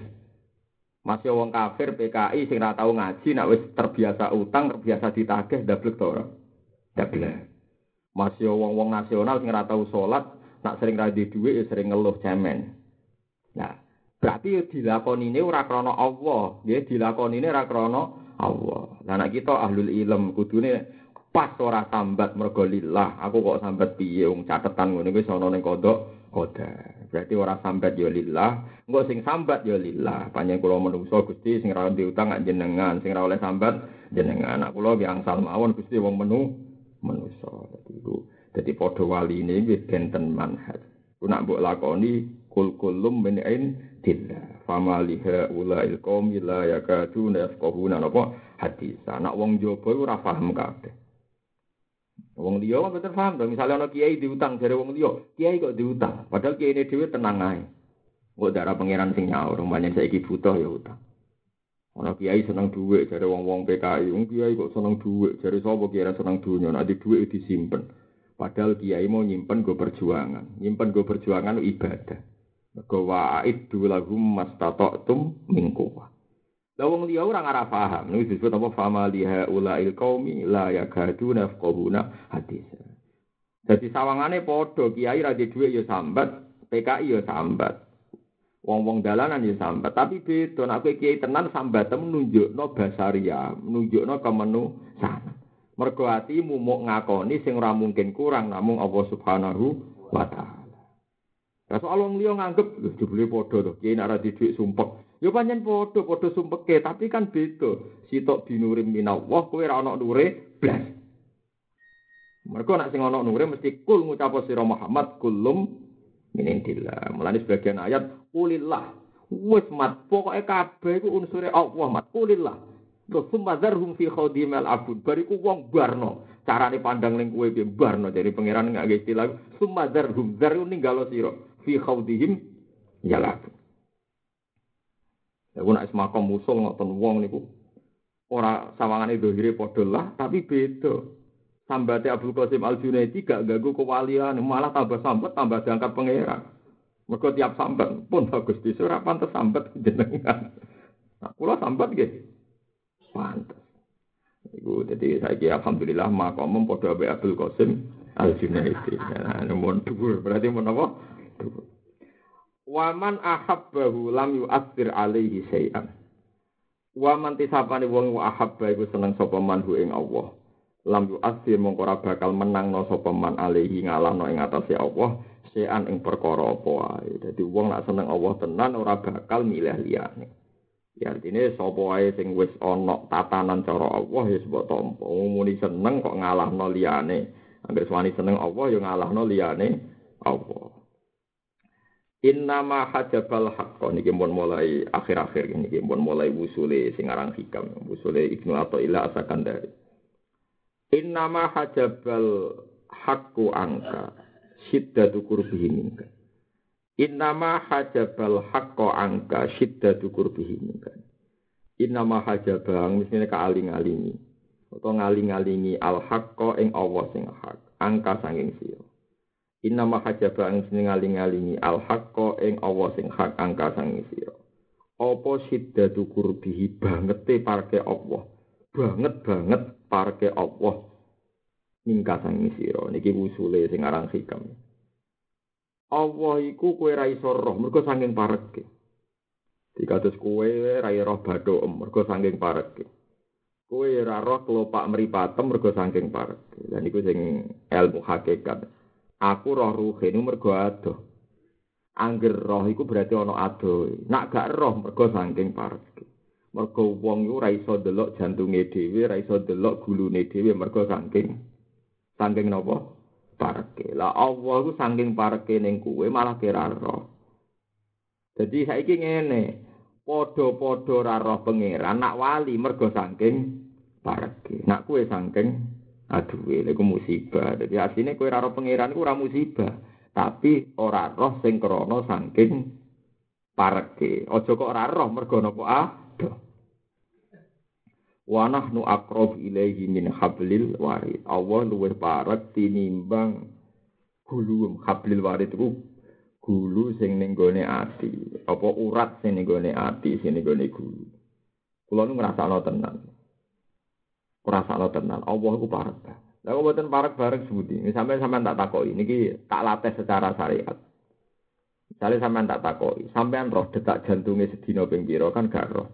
Masih wong kafir PKI sing ora tau ngaji, nek wis terbiasa utang, terbiasa ditagih dablek to ora? Dablek. Masih wong-wong nasional sing ora tau salat, nak sering ra duwe ya sering ngeluh cemen. Nah, berarti dilakoni ini ora krana Allah, ya dilakoni ini ora krana Allah. Lah nek kita ahlul ilm kudune pas ora sambat mergo lillah. Aku kok sambat piye wong catetan ngene wis ana ning kodok? Koda berarti ora sambat ya lillah. Engko sing sambat ya lillah. Panjang kula menungso Gusti sing ora diutang jenengan sing ora oleh sambat jenengan. Anak kula ki angsal mawon Gusti wong menu menungso. Dadi dadi padha ini wis benten manhaj ku nak mbok lakoni kul kulum min indillah famaliha ulail qaumi la yakaduna yafqahuna napa hadis anak wong jaba ora paham kabeh Wong liya kok betul paham dong. Misalnya ono kiai diutang dari wong liya, kiai kok diutang. Padahal kiai ini dhewe tenang ae. Kok darah pangeran sing nyaur, banyak saiki butuh ya utang. Ono kiai seneng duit dari wong-wong PKI, wong kiai kok seneng duit dari sapa kiai seneng dunya, nek di duit disimpen. Padahal kiai mau nyimpen go perjuangan, nyimpen go perjuangan ibadah. Mergo wa'id lahum mastata'tum min quwwah. Lah wong liya ora ngara paham. Niku disebut apa fama liha ulail qaumi la yakaduna yafqahuna hadis. Jadi sawangane padha kiai ra dhuwit ya sambat, PKI ya sambat. Wong-wong dalanan ya sambat, tapi beda kowe kiai tenan sambat menunjukno basaria, menunjukno sana. Mergo atimu muk ngakoni sing ora mungkin kurang namung Allah Subhanahu wa taala. Lah soal wong liya nganggep dibeli padha to, kiai nek ra dhuwit sumpek. Ya pancen padha padha sumpeke, tapi kan beda. Sitok binurim minallah kowe ora ana nure blas. Mereka nak sing ana nure mesti kul ngucap sira Muhammad kulum minindillah. Mulane sebagian ayat kulillah. Wis mat pokoke kabeh iku unsure Allah mat kulillah. Terus sumadharhum fi khawdim al-abud. Bariku wong barno. Carane pandang ning kowe piye barno dari pangeran nggak istilah. Sumadharhum zaru ninggalo sira fi khawdihim yalabun. Ya nak semakom musul ngoten wong niku ora sawangane dohire padha lah tapi beda. Sambate Abdul Qasim Al Junaidi gak ganggu kewalian, malah tambah sambat tambah diangkat pangeran. Mergo tiap sambat pun bagus di ora pantes sambat jenengan. Nah, kula sambat nggih. Pantes. Iku jadi saya alhamdulillah makom padha ambek Abdul Qasim Al Junaidi. Nah, nomor dhuwur berarti mun apa? Waman ahabbahu lam yu'athir alaihi syai'an. Waman tisapane wong wa ahabba iku seneng sapa man ing Allah. Lam yu'athir mongko ora bakal menangno sapa man alaihi ngalahno ing atase Allah syai'an ing perkara apa wae. Dadi wong nak seneng Allah tenan ora bakal milih liyane. Ya artinya sapa wae sing wis ana tatanan cara Allah ya sebab tampa. Muni seneng kok ngalahno liyane. Angger wani seneng Allah ya ngalahno liyane Allah. Innama hajabal haqqo niki mun mulai akhir-akhir niki mun mulai wusule sing aran hikam wusule Ibnu Athaillah Asakandari. Innama hajabal haqqu angka syiddatu qurbihi minka. Innama hajabal haqqo angka syiddatu qurbihi minka. Innama hajabang misalnya kaaling-alingi atau ngaling-alingi al haqqo ing Allah sing hak angka sanging sira. Inna ma hajaba ing sing ngaling-alingi al haqqo ing Allah sing hak angka sang sira. Apa siddatu kurbihi bangete parke Allah. Banget banget parke Allah ningka sang sira. Niki usule sing aran hikam. Allah iku kowe ra iso roh mergo saking pareke. Dikados kowe ra roh bathuk mergo saking pareke. Kowe ra roh kelopak mripatem mergo saking pareke. Lan iku sing ilmu hakikat. Aku roh ruhe ini mergo adoh. Angger roh iku berarti ana adoh. Nak gak roh mergo saking parke. Mergo wong iku ora iso delok jantunge dhewe, ora iso delok gulune dhewe mergo saking saking napa? Parke. Lah Allah iku saking parke ning kuwe malah kira roh. Jadi saiki ngene, padha-padha ora roh pangeran nak wali mergo saking parke. Nak kuwe saking Aduh, ini musibah. Jadi aslinya kue raro pangeran itu musibah. Tapi ora roh sing krono saking parke. Ojo kok ora roh mergo napa adoh. Wa nahnu aqrab ilaihi min hablil warid. Allah luwih parek tinimbang gulu hablil warid itu gulu sing ning gone ati. Apa urat sing ning gone ati, sing ning gone gulu. Kulo nu ngrasakno tenan. Perasaan tenan, Allah ku parek. Lah kok mboten parek bareng sebuti. Sampai sampean tak takoki niki tak latih secara syariat. Misalnya sampean tak takoki, sampean roh detak jantungnya sedina ping pira kan gak roh.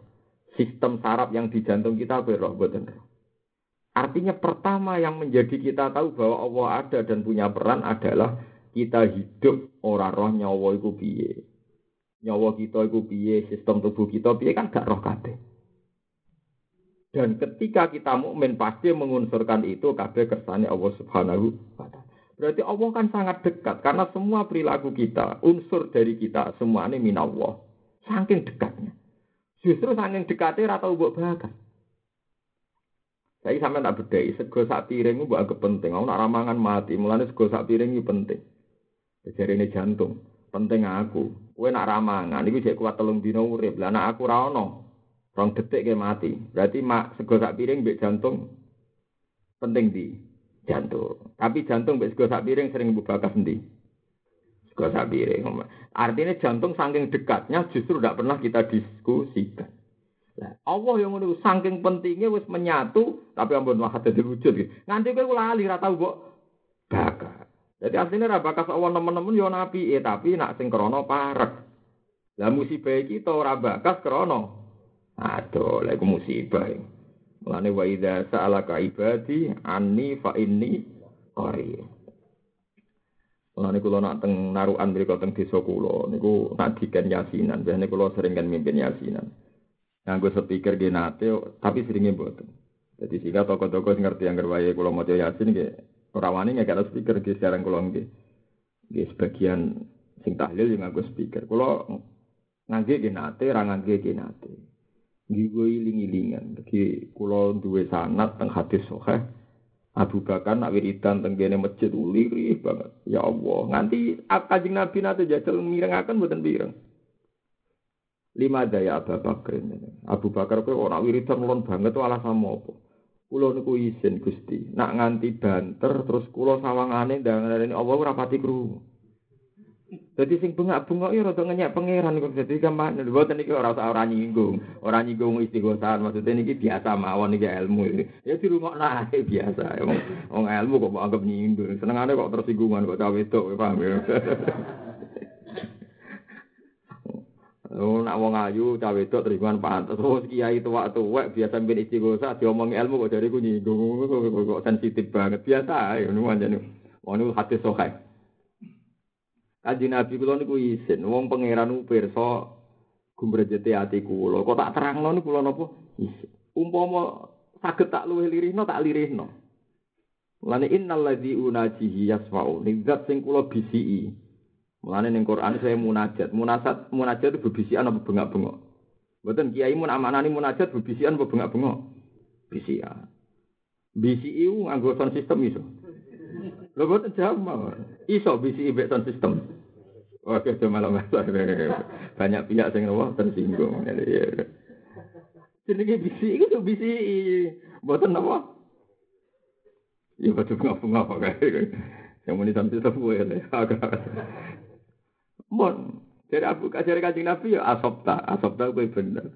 Sistem saraf yang di jantung kita roh mboten roh. Artinya pertama yang menjadi kita tahu bahwa Allah ada dan punya peran adalah kita hidup ora roh nyawa iku piye. Nyawa kita iku piye, sistem tubuh kita piye kan gak roh kabeh. Dan ketika kita mukmin pasti mengunsurkan itu kabeh kersane Allah Subhanahu wa taala. Berarti Allah kan sangat dekat karena semua perilaku kita, unsur dari kita semua ini minallah. Saking dekatnya. Justru saking dekatnya rata ubuk bahagia. Saya sampai tak bedai, sego sak piring itu agak penting. Aku nak ramangan mati, mulanya sego sak piring itu penting. Jadi ini jantung, penting aku. Kue nak ramangan, ini bisa kuat telung dino urip. Lah aku rano, Rong detik ke mati. Berarti mak sego sak piring mbek jantung penting di jantung. Tapi jantung mbek sego sak piring sering bakas endi? Sego sak piring. Artinya jantung saking dekatnya justru tidak pernah kita diskusikan. Nah, Allah yang ngono saking pentingnya wis menyatu tapi ampun wah dadi wujud. Nganti kowe lali ra tau mbok bakas. Jadi aslinya ra bakas Allah nemen-nemen yo nabi, eh tapi nak sing krana parek. Lah musibah kita ora bakas krana Aduh, lha iku musibah. Mulane wa idza sa'alaka ibadi anni fa inni qarib. Mulane kula nak teng narukan mriku teng desa kula niku nak diken yasinan, biasane kula sering kan mimpin yasinan. Nganggo speaker ge nate tapi seringnya mboten. Jadi sehingga toko-toko ngerti yang gerwaye kula maca yasin ge ora wani ngek speaker ge sekarang kula nggih. Nggih sebagian sing tahlil yang nganggo speaker. Kula ngangge ge nate, ra ngangge ge nate. Ngigo iling-ilingan. Jadi kula duwe sanad teng hadis sahih Abu Bakar nak wiridan teng kene masjid uliri banget. Ya Allah, nganti Kanjeng Nabi nate jajal mirengaken mboten pireng. Lima daya Abu Bakar. Abu Bakar kowe ora wiridan mulon banget alasan apa? Kula niku izin Gusti. Nak nganti banter terus kula sawangane ndang Allah ora pati krungu. Jadi sing bengak-bengok ya rada ngenyek pangeran kok dadi gampang mboten iki ora ora nyinggung, ora nyinggung istighosan maksudnya niki biasa mawon iki ilmu. Ya dirungokno ae biasa. Wong ilmu kok anggap nyinggung. Senengane kok tersinggungan kok cawe wedok paham ya. Oh, nak wong ayu cawe wedok tersinggungan pantes. Terus kiai tuwak-tuwek biasa mbek istighosa diomongi ilmu kok dari ku nyinggung kok sensitif banget biasa ae ngono anjene. Wong hati sokai. Kanjeng Nabi kula niku wong pangeran pirsa gumbrejete ati kula. Kok tak terangno niku kula napa? Isin. Umpama saged tak luwih lirihno tak lirihno. Mulane innal ladzi unajihi yasma'u. Nizat sing kula bisiki. Mulane ning Quran saya munajat. Munasat munajat itu bebisian apa bengak-bengok. Mboten kiai mun amanani munajat bebisian apa bengak-bengok? Bisian. BCI nganggo system iso. Lho boten mawon. Iso BCI mbek sound system. Oke, itu malah masalah. Banyak pihak yang wah tersinggung. Jadi bisi itu bisi, buatan apa? Ya betul ngapa-ngapa kayak yang mau ditampi itu ya. Mon, jadi aku kajari kancing nabi ya asopta, asopta gue bener.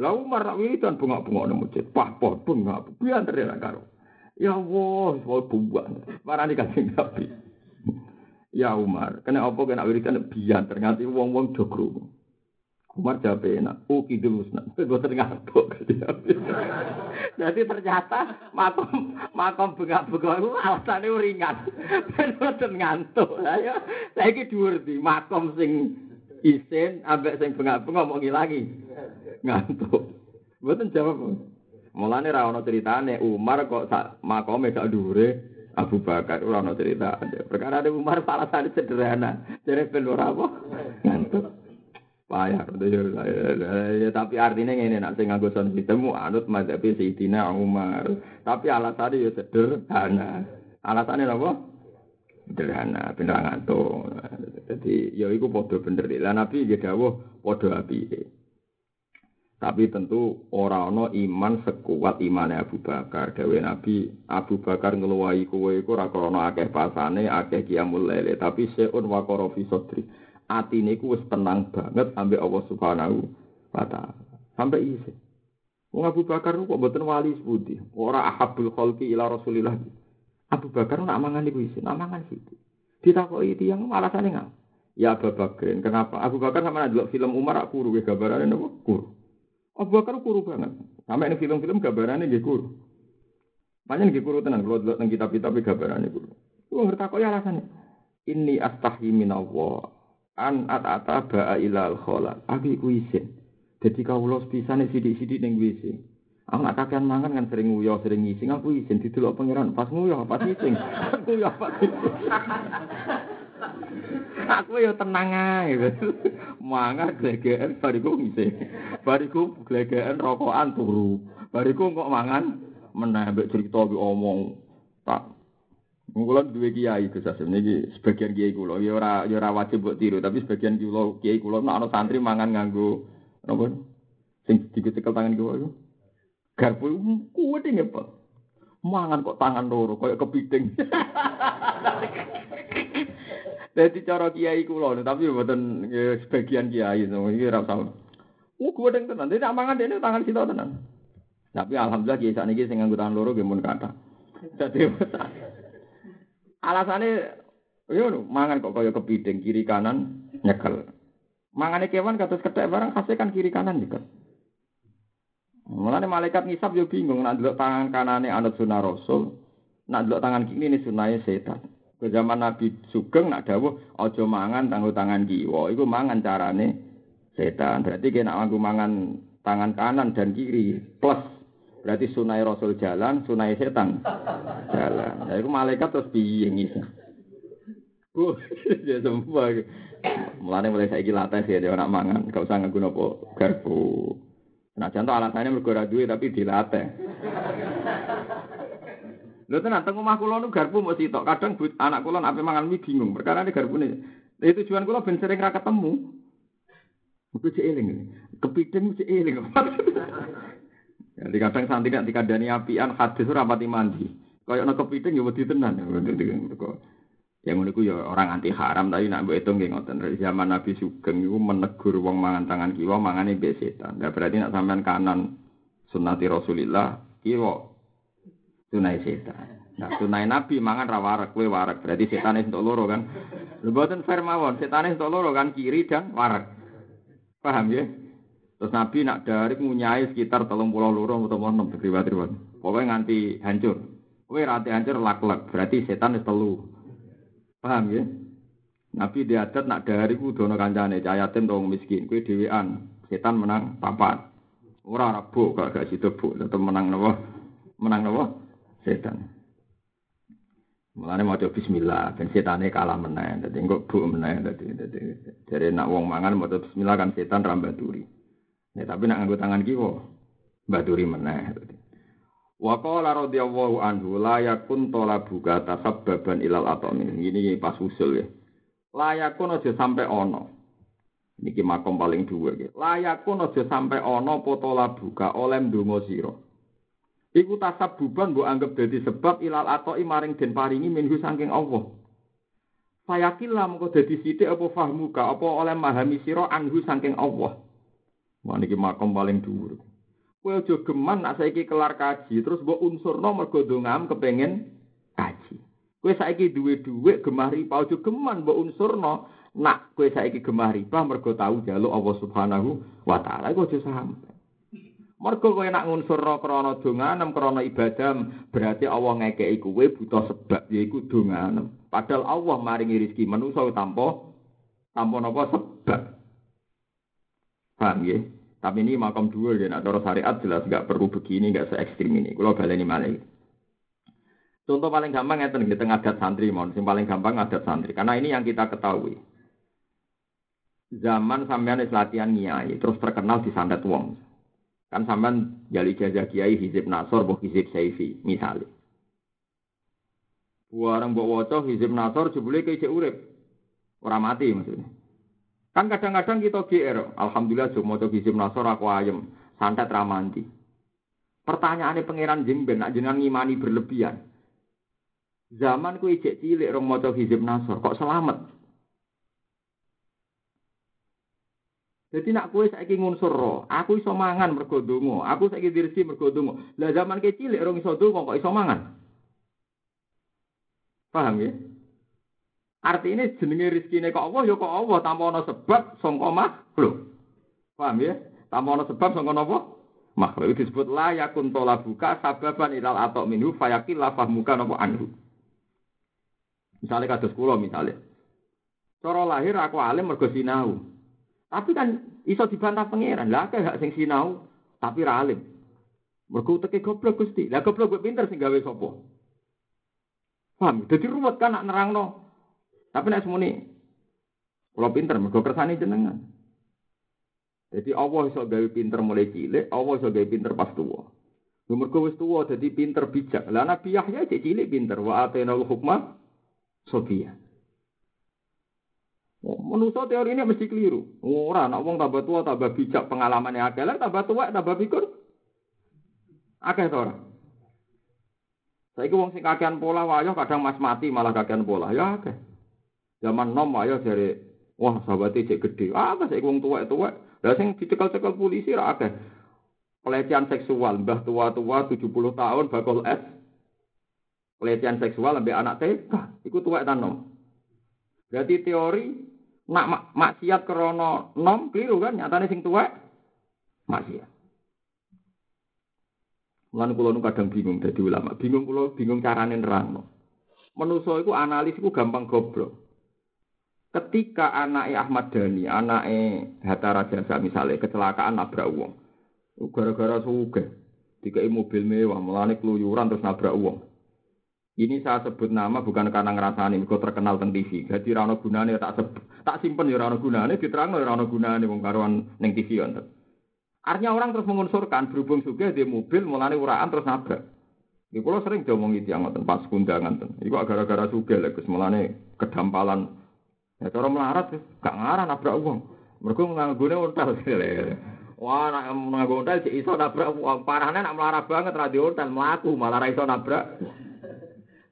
Lalu marah wiridan bunga-bunga nang masjid, pah pah bunga, biar terlihat karo. Ya Allah, mau buang, marah di kancing nabi. Ya Umar, kena apa kena wiridan biar. Ternyata wong-wong do Umar jawab enak, oh kidul usna, gue terngantuk. Jadi ternyata makom makom bengak bengak itu alasannya ringan, gue ngantuk. Saya saya ki dhuwur di makom sing isin, ambek sing bengak bengak mau ngilangi. Ngantuk. Gue jawab, mulane ra ono ceritane Umar kok sak makome sak dhuwure Abu Bakar ora ono cerita. Perkara ada Umar alasan sederhana. Jadi ben apa? Ngantuk. Payah ya, tapi artinya ini nak sing nganggo son ditemu anut mazhab Sayyidina Umar. Tapi alasannya ya sederhana. Alasannya apa? Sederhana, bener ngantuk. Jadi ya iku padha bener. Lah Nabi nggih dawuh padha apike. Tapi tentu orang no iman sekuat iman Abu Bakar. Dewi Nabi Abu Bakar ngeluai kue iku ora krana akeh pasane, akeh kiamul lele, tapi seun wa fi sadri. Atine wis tenang banget ambek Allah Subhanahu wa. Sampai isi. Wong Abu Bakar kok mboten wali sepundi. Ora ahabul khalqi ila Rasulillah. Abu Bakar nak mangan iku isi, nak mangan situ. Ditakoki tiyang alasane ngapa? Ya Abu Bakar, kenapa? Abu Bakar sama delok film Umar aku kuru gambarane napa? Kuru. Abu Bakar kuru banget. Sampai ini film-film gambarannya gak kuru. Banyak gak kuru tenang. Kalau lihat kitab-kitab gambarannya kuru. Gue ngerti kok ya alasannya. Ini astahi minallah. An at-ata ba'a ilal khola. Aku iku isin. Jadi kau los bisa nih sidik-sidik neng isin. Aku nak kakean mangan kan sering nguyo, sering ngising. Aku isin didelok pangeran. Pas nguyo, pas ngising. Nguyo, pas ngising. Aku ya tenang ae. Mangan glegeken bariku ngisi. Bariku glegeken rokokan turu. Bariku kok mangan meneh mbek cerita ki omong. Tak Kula duwe kiai Gus Asim niki sebagian kiai kula ya ora ya ora wajib mbok tiru tapi sebagian kula kiai kula nek ana santri mangan nganggo napa sing diketekel tangan kula iku garpu kuwet ngepel mangan kok tangan loro koyo kepiting Dadi cara kiai kula tapi mboten sebagian kiai iki ora usah. Oh, gua deng tenan. Dene mangan dene tangan sita tenan. Tapi alhamdulillah kiai sakniki sing nganggo tangan loro nggih mun kata. Dadi alasane yo mangan kok kaya kepiting kiri kanan nyekel. Mangane kewan kados kethek barang khasnya kan kiri kanan nyekel. Mulane malaikat ngisap yo bingung nak ndelok tangan kanane anut sunah rasul, nak ndelok tangan kiri ini sunahnya setan. Ke zaman Nabi Sugeng nak dawuh aja mangan tanggo tangan kiwa. Iku mangan carane setan. Berarti kena nganggo mangan tangan kanan dan kiri plus berarti sunai Rasul jalan, sunai setan jalan. Nah, itu malaikat terus piye ngisi. Uh, ya semua. Mulane mulai saiki latih ya nak mangan, gak usah nganggo nopo garpu. Nah, contoh alasannya mergo ora duwe tapi dilatih. Lho tenan teng omah kula nu garpu mesti sitok. Kadang but, anak kula ape mangan mie bingung. Perkara ini garpune. Itu tujuan kula ben sering ra ketemu. Mesti cek eling. Kepiting cek eling. Jadi kadang santri nek dikandani apian hadis ora pati mandi. Kaya ana kepiting ya wedi tenan. Ya ngono iku ya orang anti haram tapi nak mbok hitung nggih ngoten. Zaman Nabi Sugeng iku menegur wong mangan tangan kiwa mangane mbek setan. Nah, berarti nak sampean kanan sunnati Rasulillah kiwa tunai setan. Nah, tunai Nabi mangan ra warak, kowe warak. Berarti setan entuk loro kan. Lho mboten fair mawon, setan entuk loro kan kiri dan warak. Paham ya? Terus Nabi nak dari ngunyai sekitar telung pulau loro atau enam riwayat-riwayat. Pokoknya nganti hancur. Kowe rati hancur lak-lak, berarti setan wis telu. Paham ya? Nabi diadat nak dari ku dono kancane cayatin dong miskin, kue dewean, setan menang papat. Ora bu, gak gak situ bu, tetep menang nopo, menang nopo, setan. Mulane mau bismillah, ben setane kalah menang, dadi engko bu menang, dadi dadi dari nak wong mangan mau bismillah kan setan rambaturi. Ya tapi nak nganggo tangan kiwa, baturi. Dadi. Wa qala radhiyallahu anhu la yakun talabuka tasabbaban ilal atami. Ini pas usul ya. La yakun aja sampe ana. Niki makom paling dhuwur iki. La yakun aja sampe ana apa talabuka oleh ndonga sira. Iku tasabbuban mbok anggap dadi sebab ilal atoi maring den paringi minhu saking Allah. Fayakillah mengko dadi sithik apa fahmuka apa oleh mahami sira anhu saking Allah. Wah niki makom paling dhuwur. Kowe aja geman nak saiki kelar kaji terus mbok unsurno mergo ndongam kepengin kaji. Kowe saiki duwe dhuwit gemah riba aja geman mbok unsurno nak kowe saiki gemah riba mergo tau jaluk Allah Subhanahu wa taala iku aja sampe. Mergo kowe nak ngunsurno krana donganem krana ibadah berarti Allah ngekeki kowe butuh sebab yaiku donganem. Padahal Allah maringi rezeki manusa tanpa tanpa napa sebab. Paham ya? Tapi ini makam dua ya, nah, cara syariat jelas nggak perlu begini, nggak se ekstrim ini. Kalau baleni malah. Contoh paling gampang ya di tengah adat santri, mohon. Yang paling gampang adat santri. Karena ini yang kita ketahui. Zaman sampean latihan nyai, terus terkenal di santet wong. Kan sampean jali jajah kiai hizib nasor, boh hizib saifi, misalnya. Buarang bawa wocok hizib nasor, jebule kayak urip. Orang mati maksudnya. Kan kadang-kadang kita GR, Alhamdulillah cuma coba gisim nasor aku ayem, santet ramanti. Pertanyaannya pangeran jengben, nak jenengan ngimani berlebihan. Zaman ku ijek cilik rong maca hizib nasor, kok selamat? Jadi nak kue saiki ngunsur roh, aku iso mangan mergo donga, aku saiki dirisi mergo. Lah zaman ke cilik rong iso donga kok iso mangan? Paham ya? Artinya jenenge kok Allah ya kok Allah tanpa ana sebab sangka makhluk. Paham ya? Tanpa ana sebab sangka napa? Makhluk itu disebut la yakun buka sababan ilal atau minhu fayakil la fahmuka napa anhu. Misalnya kados kula misalnya. Cara lahir aku alim mergo sinau. Tapi kan iso dibantah pangeran. Lah hak sing sinau tapi ra alim. Mergo teke goblok Gusti. Lah goblok pinter sing gawe sapa? Paham? Dadi ruwet kan nak nerangno tapi nek semuni kalau pinter mergo kersane jenengan. Jadi Allah iso gawe pinter mulai cilik, Allah iso gawe pinter pas tuwa. Mergo wis tuwa dadi pinter bijak. Lah Nabi Yahya cek cilik pinter wa atainal hukma sobiya. Oh, Menurut teori ini mesti keliru. Ora, nak wong tambah tua tambah bijak pengalamannya akeh, tambah tua tambah pikir. Akeh to ora? Saiki wong sing kakean pola wayo kadang mas mati malah kakean pola. Ya akeh. Zaman nom ayo dari wah sahabatnya cek gede. Ah, apa sih wong tua-tua? Lah sing dicekel-cekel polisi ra akeh. Pelecehan seksual, mbah tua-tua 70 tahun bakal es. Pelecehan seksual lebih anak TK, iku tuwek ta nom. Berarti teori nak mak maksiat krana nom keliru kan nyatane sing tuwek maksiat. Mulane kula nu kadang bingung dadi ulama, bingung kula bingung carane nerangno. Menusa iku analis iku gampang goblok. Ketika anaknya Ahmad Dhani, anaknya Hatta Rajasa misalnya, kecelakaan nabrak uang. Gara-gara suge. Dikai mobil mewah, melani keluyuran terus nabrak uang. Ini saya sebut nama bukan karena ngerasani, kok terkenal teng TV. Jadi rano gunane tak sebut, tak simpen ya rano gunane, diterang ya rano gunane wong karuan neng TV wonten. Artinya orang terus mengunsurkan berhubung juga di mobil mulai uraan terus nabrak. Di pulau sering diomong itu yang pas kundangan tuh. Iku gara-gara suge lah, terus mulai kedampalan. Ya cara melarat, gak ngarah nabrak uang. Mereka nganggune untal. Wah, nak nganggo untal cek iso nabrak. Parahnya nak melarat banget radio untal melaku malah iso nabrak.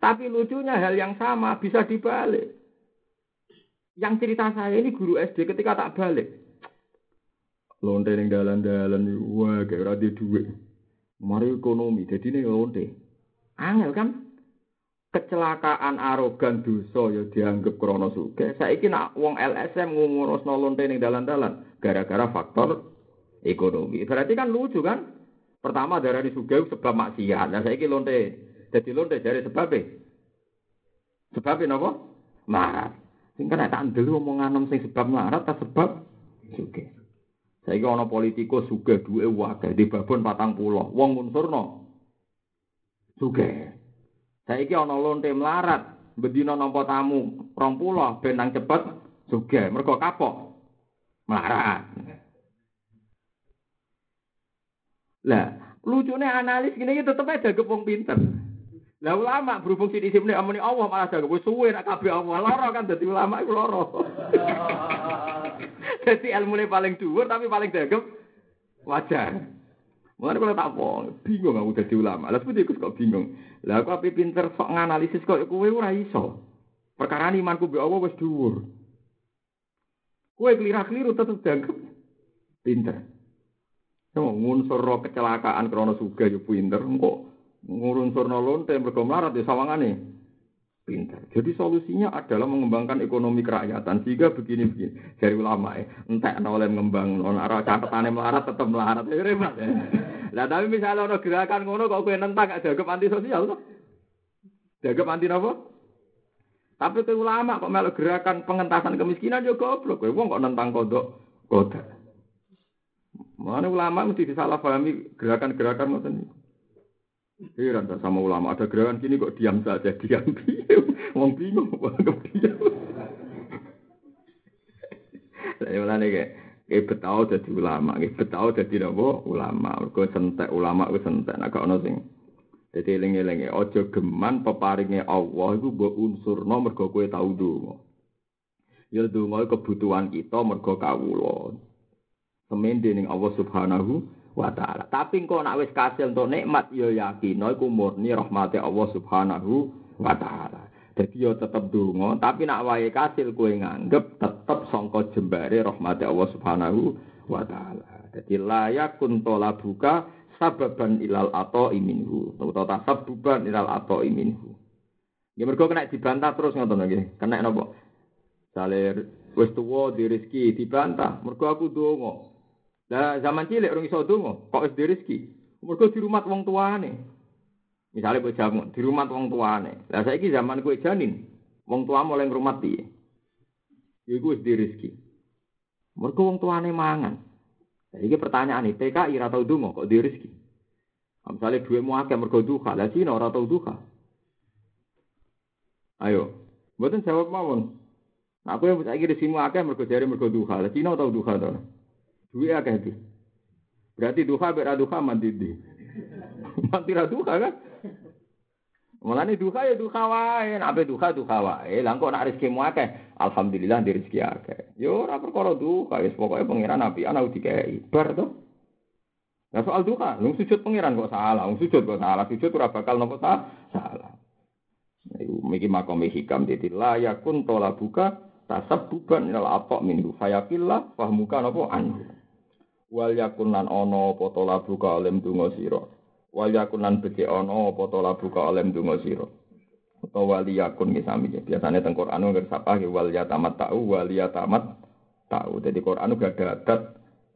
Tapi lucunya hal yang sama bisa dibalik. Yang cerita saya ini guru SD ketika tak balik. Lonte ning dalan-dalan wah kayak ora duit. Mari ekonomi, jadi ini lonte. Angel kan? Kecelakaan arogan dosa ya dianggap krono suge. Saiki nak wong LSM ngurusno lonte ning dalan-dalan gara-gara faktor ekonomi. Berarti kan lucu kan? Pertama darah di suge sebab maksiat. Nah saiki lonte. Jadi lonte dari sebabnya. Sebabnya napa? Marat. Sing kena tak ndelu omongan sing sebab marat ta sebab suge. Saiki ana politikus sugih duwe wae di babon patang pulau. Wong munsurno sugih. Saiki ana lonte melarat, bedina nampa tamu rong pulau ben nang cepet sugih. Mergo kapok melarat. Lah, lucunya analis gini tetep aja gepung pinter. Lah ulama berhubung sini sini amuni Allah malah jago wis suwe nak kabeh Allah lara kan dadi ulama iku lara. Dadi ilmu paling dhuwur tapi paling dagem wajar. Mulane kalau tak apa, bingung aku dadi ulama. Lah seperti kok bingung. Lah aku ape pinter sok nganalisis kok kowe ora iso. Perkara imanku be Allah wis dhuwur. Kowe keliru-keliru tetep dagem pinter. Yo ngunsur kecelakaan krana sugih yo pinter kok ngurun surno lonte mergo melarat di sawangane pintar. Jadi solusinya adalah mengembangkan ekonomi kerakyatan sehingga begini-begini. Dari ulama ya, entek oleh mengembang, non arah catatannya melarat tetap melarat ya repot ya. Lah tapi misalnya ono gerakan ngono kok kowe nentang gak dianggap anti sosial tuh. Dianggap anti apa? Tapi ke ulama kok melok gerakan pengentasan kemiskinan yo goblok. Kowe wong kok nentang kodok kodok. Mana ulama mesti disalahpahami gerakan-gerakan ngoten niku. Heran tak sama ulama. Ada gerakan sini kok diam saja, diam. Wong bingung, wong diam. Saya mulai kayak kayak betau jadi ulama, kayak betau jadi apa ulama. Gue sentek ulama, gue sentek. Nah kau sing jadi lengi-lengi. Ojo geman peparingnya Allah itu buat unsur nomor gue kue tahu dulu. Ya dulu kebutuhan kita mergo kawula. Semen dening Allah Subhanahu wa taala. Tapi engko nek wis kasil untuk nikmat ya yakin iku murni rahmate Allah Subhanahu wa taala. Dadi yo tetep donga, tapi nek wae kasil kowe nganggep tetep sangka jembare rahmate Allah Subhanahu wa taala. Dadi layak kuntola buka sababan ilal ato iminhu. Utawa tasabbuban ilal ato iminhu. Ya mergo kena dibantah terus ngoten nggih. Kena napa? Salir wis tuwa di rezeki dibantah. Mergo aku donga. Lah zaman cilik orang iso donga, kok wis rezeki. Mergo di rumah wong tuane. Misalnya kowe jamu di rumah wong tuane. Lah saiki zaman kowe janin, wong tua mulai ngrumat piye? Iku wis rezeki. Mergo wong tuane mangan. Lah iki pertanyaan iki, TKI ora tau donga kok di rezeki. Misalnya duitmu akeh mergo duka, lah Cina ora tau duka. Ayo, mboten jawab mawon. Nah, aku yang saiki rezekimu akeh mergo jare mergo duha. Lah Cina tau duha to. Duwe akeh iki. Berarti duha ber duha mandi di. Ra duha kan? Mulane duha ya duha wae, nek duha duha wae. Lah kok nek rezeki mu akeh, alhamdulillah di rezeki akeh. Yo ora perkara duha, wis pokoke pangeran api ana dikei. Bar to. Nah soal duha, lu sujud pangeran kok salah, lu sujud kok salah, sujud ora bakal nopo salah. Iku miki makom hikam dadi layakun tola buka tasabbuban ilal atok minhu fayakillah fahmuka nopo anhu wal yakun lan ana apa to labu ka alim donga sira? Wal yakun lan becik ana apa to labu ka alim donga sira? Utawa wali yakun sami biasane teng Quran nggih sapa wal yatamat tau wal yatamat tau. Dadi Quran gak ada adat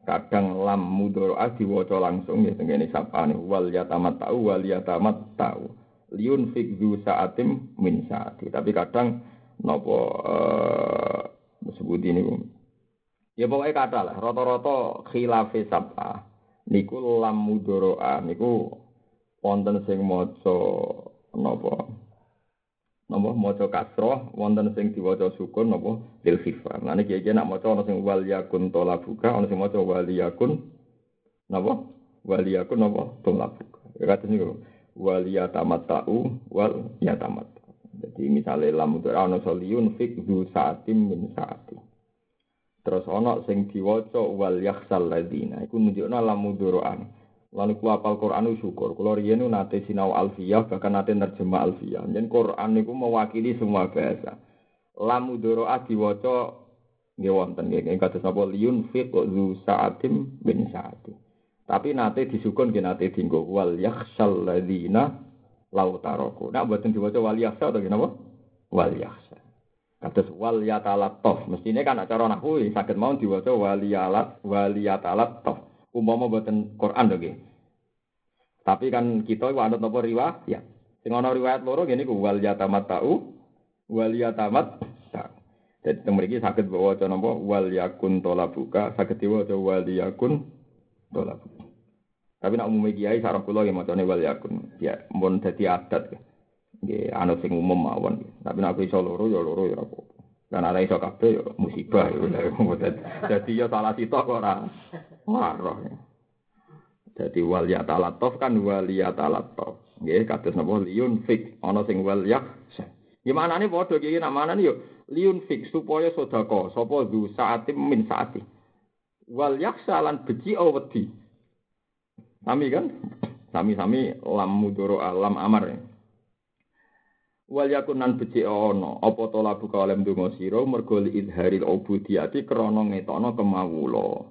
kadang lam mudhara diwaca langsung ya tengene sapane wal yatamat tau wal yatamat tau. Liun fikdu saatim min saati. Tapi kadang nopo uh, disebut ini Ya pokoknya kata lah, rata-rata khilafe sab'a. Niku lam mudoro'a, niku wonten sing maca napa? Napa maca kasroh, wonten sing diwaca sukun napa lil khifra. Nah niki iki nak maca ana sing wal yakun talabuka, ana sing maca wal yakun napa waliyakun napa tolabuka. Ya kados niku waliyatamatta'u wal yatamat. Jadi misalnya lam untuk ana soliyun fik du saatim min saati. Terus ana sing diwaca wal yakhsal ladina iku nunjukna lam mudoroan. Lan ku apal Quran syukur. Kula riyen nate sinau alfiyah bahkan nate nerjemah alfiyah. Jen Quran niku mewakili semua bahasa. Lam mudoroa diwaca nggih wonten nggih kados napa liyun fik du saatim min saati. Tapi nate disukun ki nate dinggo wal yakhsal ladina lau taroku. Nak mboten diwaca wal yakhsha atau napa? Wal yakhsha. Kados wal yatalattaf. Mestine kan cara nahwu saged mau diwaca wal yalat wal yatalattaf. Umpama mboten Quran lho nggih. Tapi kan kita iku anut napa riwayat? Ya. Sing ana riwayat loro ngene iku wal yatamattau wal yatamat jadi mriki saged waca napa wal yakun tolabuka saged diwaca wal yakun tolabuka. Tapi nak umum kiai sarang kula ya macane wal yakun. Ya mun dadi adat. Nggih ana sing umum mawon. Tapi nak iso loro ya loro ya apa. Kan ana iso kabeh ya musibah ya. Dadi ya salah sitok kok ora. Ora Jadi wal ya kan wal ya talatof. Nggih kados napa liun fik ana sing wal ya. Gimana nih bodoh gini nak mana nih yo liun fik supaya sodako sopo du saatim min saati wal yaksa lan beci awedi Sami kan? Sami-sami lam mudoro alam amar. Ya. Wal yakunan becik ana apa to labu kalem donga sira mergo li idharil ubudiyati krana ngetokno kemawula.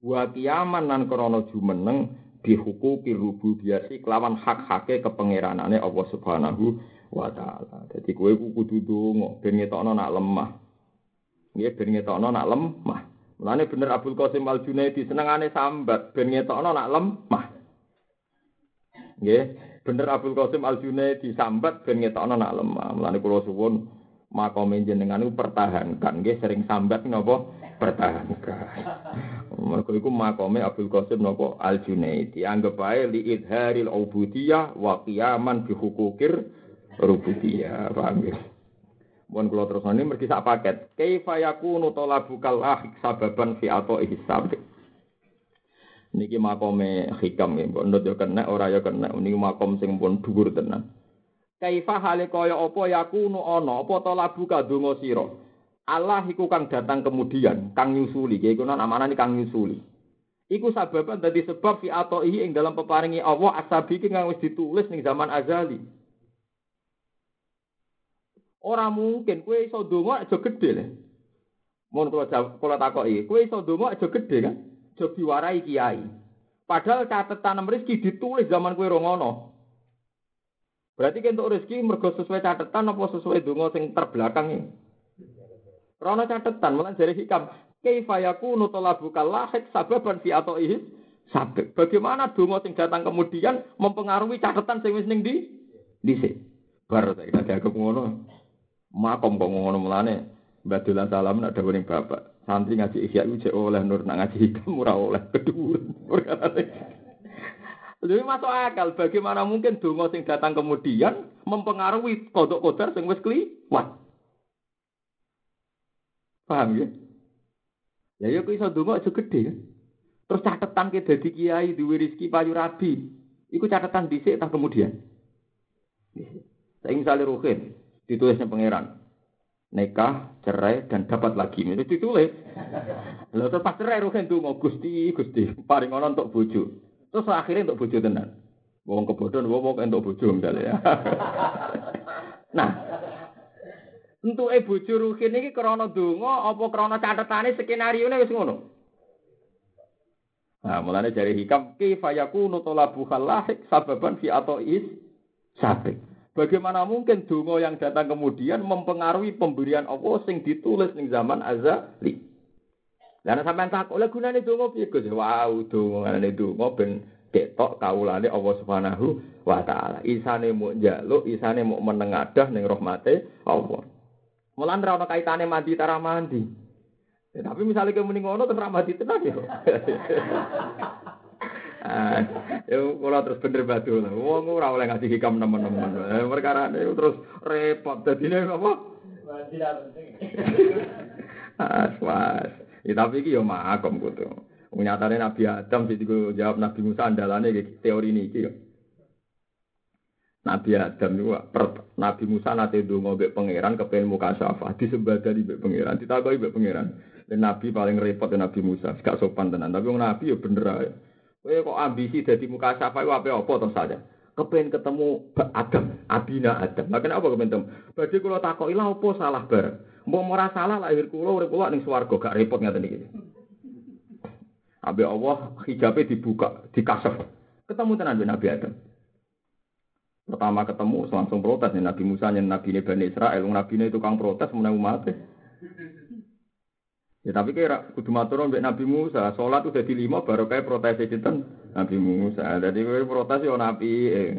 Wa kiaman nan krana jumeneng bihukuki rububiyati kelawan hak-hake kepengeranane Allah Subhanahu wa taala. Dadi kowe kudu donga ben ngetokno nak lemah. Nggih ben ngetokno nak lemah. Mulane bener Abdul Qasim Al Junaidi senengane sambat ben ngetokno nak lemah. Nggih, bener Abdul Qasim Al Junaidi sambat ben ngetokno nak lemah. Mulane kula suwun makome jenengan niku pertahankan nggih sering sambat napa pertahankan. Mergo iku makome Abdul Qasim napa Al Junaidi anggap ae li idharil ubudiyah wa qiyaman bi hukukir rububiyah. Paham nggih? Mohon kula terus ini mergi sak paket. Kaifa yakunu talabukal ahik sababan fi ato ihsab. Niki makome hikam ya, mbok ndut yo kena ora yo kena. Niki makom sing pun dhuwur tenan. Kaifa hale kaya apa yakunu ana apa talabuka donga sira. Allah iku kang datang kemudian, kang nyusuli. Iku nang amanane kang nyusuli. Iku sababan dadi sebab fi ato ing dalam peparingi Allah asabi kang wis ditulis ning zaman azali. Ora mungkin kowe iso donga aja gedhe le. Mun kula kula takoki, kowe iso donga aja gedhe kan? Aja diwarai kiai. Padahal catatan rezeki ditulis zaman kowe ora ngono. Berarti kentuk rezeki mergo sesuai catatan apa sesuai donga sing terbelakang iki? Rono catatan, malah dari hikam. Kaifa yakunu talabuka lahik sababan fi atoihi sabab. Bagaimana donga sing datang kemudian mempengaruhi catatan sing wis ning di dhisik. Bar saya aku ngono. Makom kok ngono mulane Mbak salam ada ning bapak. Santri ngaji isya iku oleh nur nak ngaji hikam ora oleh keduren. Jadi masuk akal bagaimana mungkin donga sing datang kemudian mempengaruhi kodok kodar sing wis kliwat. Paham ya? Ya yo iso donga aja gede. Terus catatan ke dadi kiai duwe rezeki payu rabi. Iku catatan dhisik tak kemudian. Saya misalnya ruhin, ditulisnya pangeran nikah cerai dan dapat lagi. Itu ditulis. Lalu terus pas cerai ruhen tuh mau gusti gusti paling orang untuk bojo. Terus akhirnya untuk bojo tenan. Wong kebodohan wong untuk bojo misalnya. Ya nah untuk eh bojo ini krono dungo apa krono catatane skenario ini wis ngono? Nah, mulanya dari hikam, kifayaku nutolabu halahik sababan fi is sabik. Bagaimana mungkin donga yang datang kemudian mempengaruhi pemberian Allah sing ditulis ning zaman azali. Lah sampean tak oleh gunane donga piye Gus? Wow, dongane donga ben ketok kawulane Allah Subhanahu wa taala. Isane mau njaluk, isane mau menengadah ning rahmate Allah. Mulan ra ono kaitane mandi tara mandi. Ya, tapi misalnya kamu ngono terus ra mandi tenan ya. Ah, ya kula terus bener batu. Wong ora oleh ngasih hikam teman-teman. Eh, perkara ini terus repot dadine apa? Ah, was. Ya tapi iki yo makom kudu. Nyatane Nabi Adam sing jawab Nabi Musa andalane teori niki yo. Nabi Adam itu Nabi Musa nate donga mbek pangeran kepen muka syafa disembadani mbek pangeran ditakoki mbek pangeran dan Nabi paling repot Nabi Musa gak sopan tenan tapi wong Nabi ya bener ae kowe kok ambisi dadi muka syafa iku apa to saja. Kepen ketemu Adam Abina Adam. Lah kenapa kepen ketemu? Badhe kula takoki lha apa salah bar mbok ora salah lahir kula urip kula ning swarga gak repot ngaten iki. Abe Allah hijabe dibuka dikasef ketemu tenan Nabi Adam. Pertama ketemu langsung protes nih Nabi Musa nih Nabi Bani Israel, Nabi ini tukang protes menang umat. Ya tapi kira kudu matur mbek Nabi Musa, salat udah di lima baru kayak protes sinten Nabi Musa. Jadi kowe protes yo Nabi. Eh.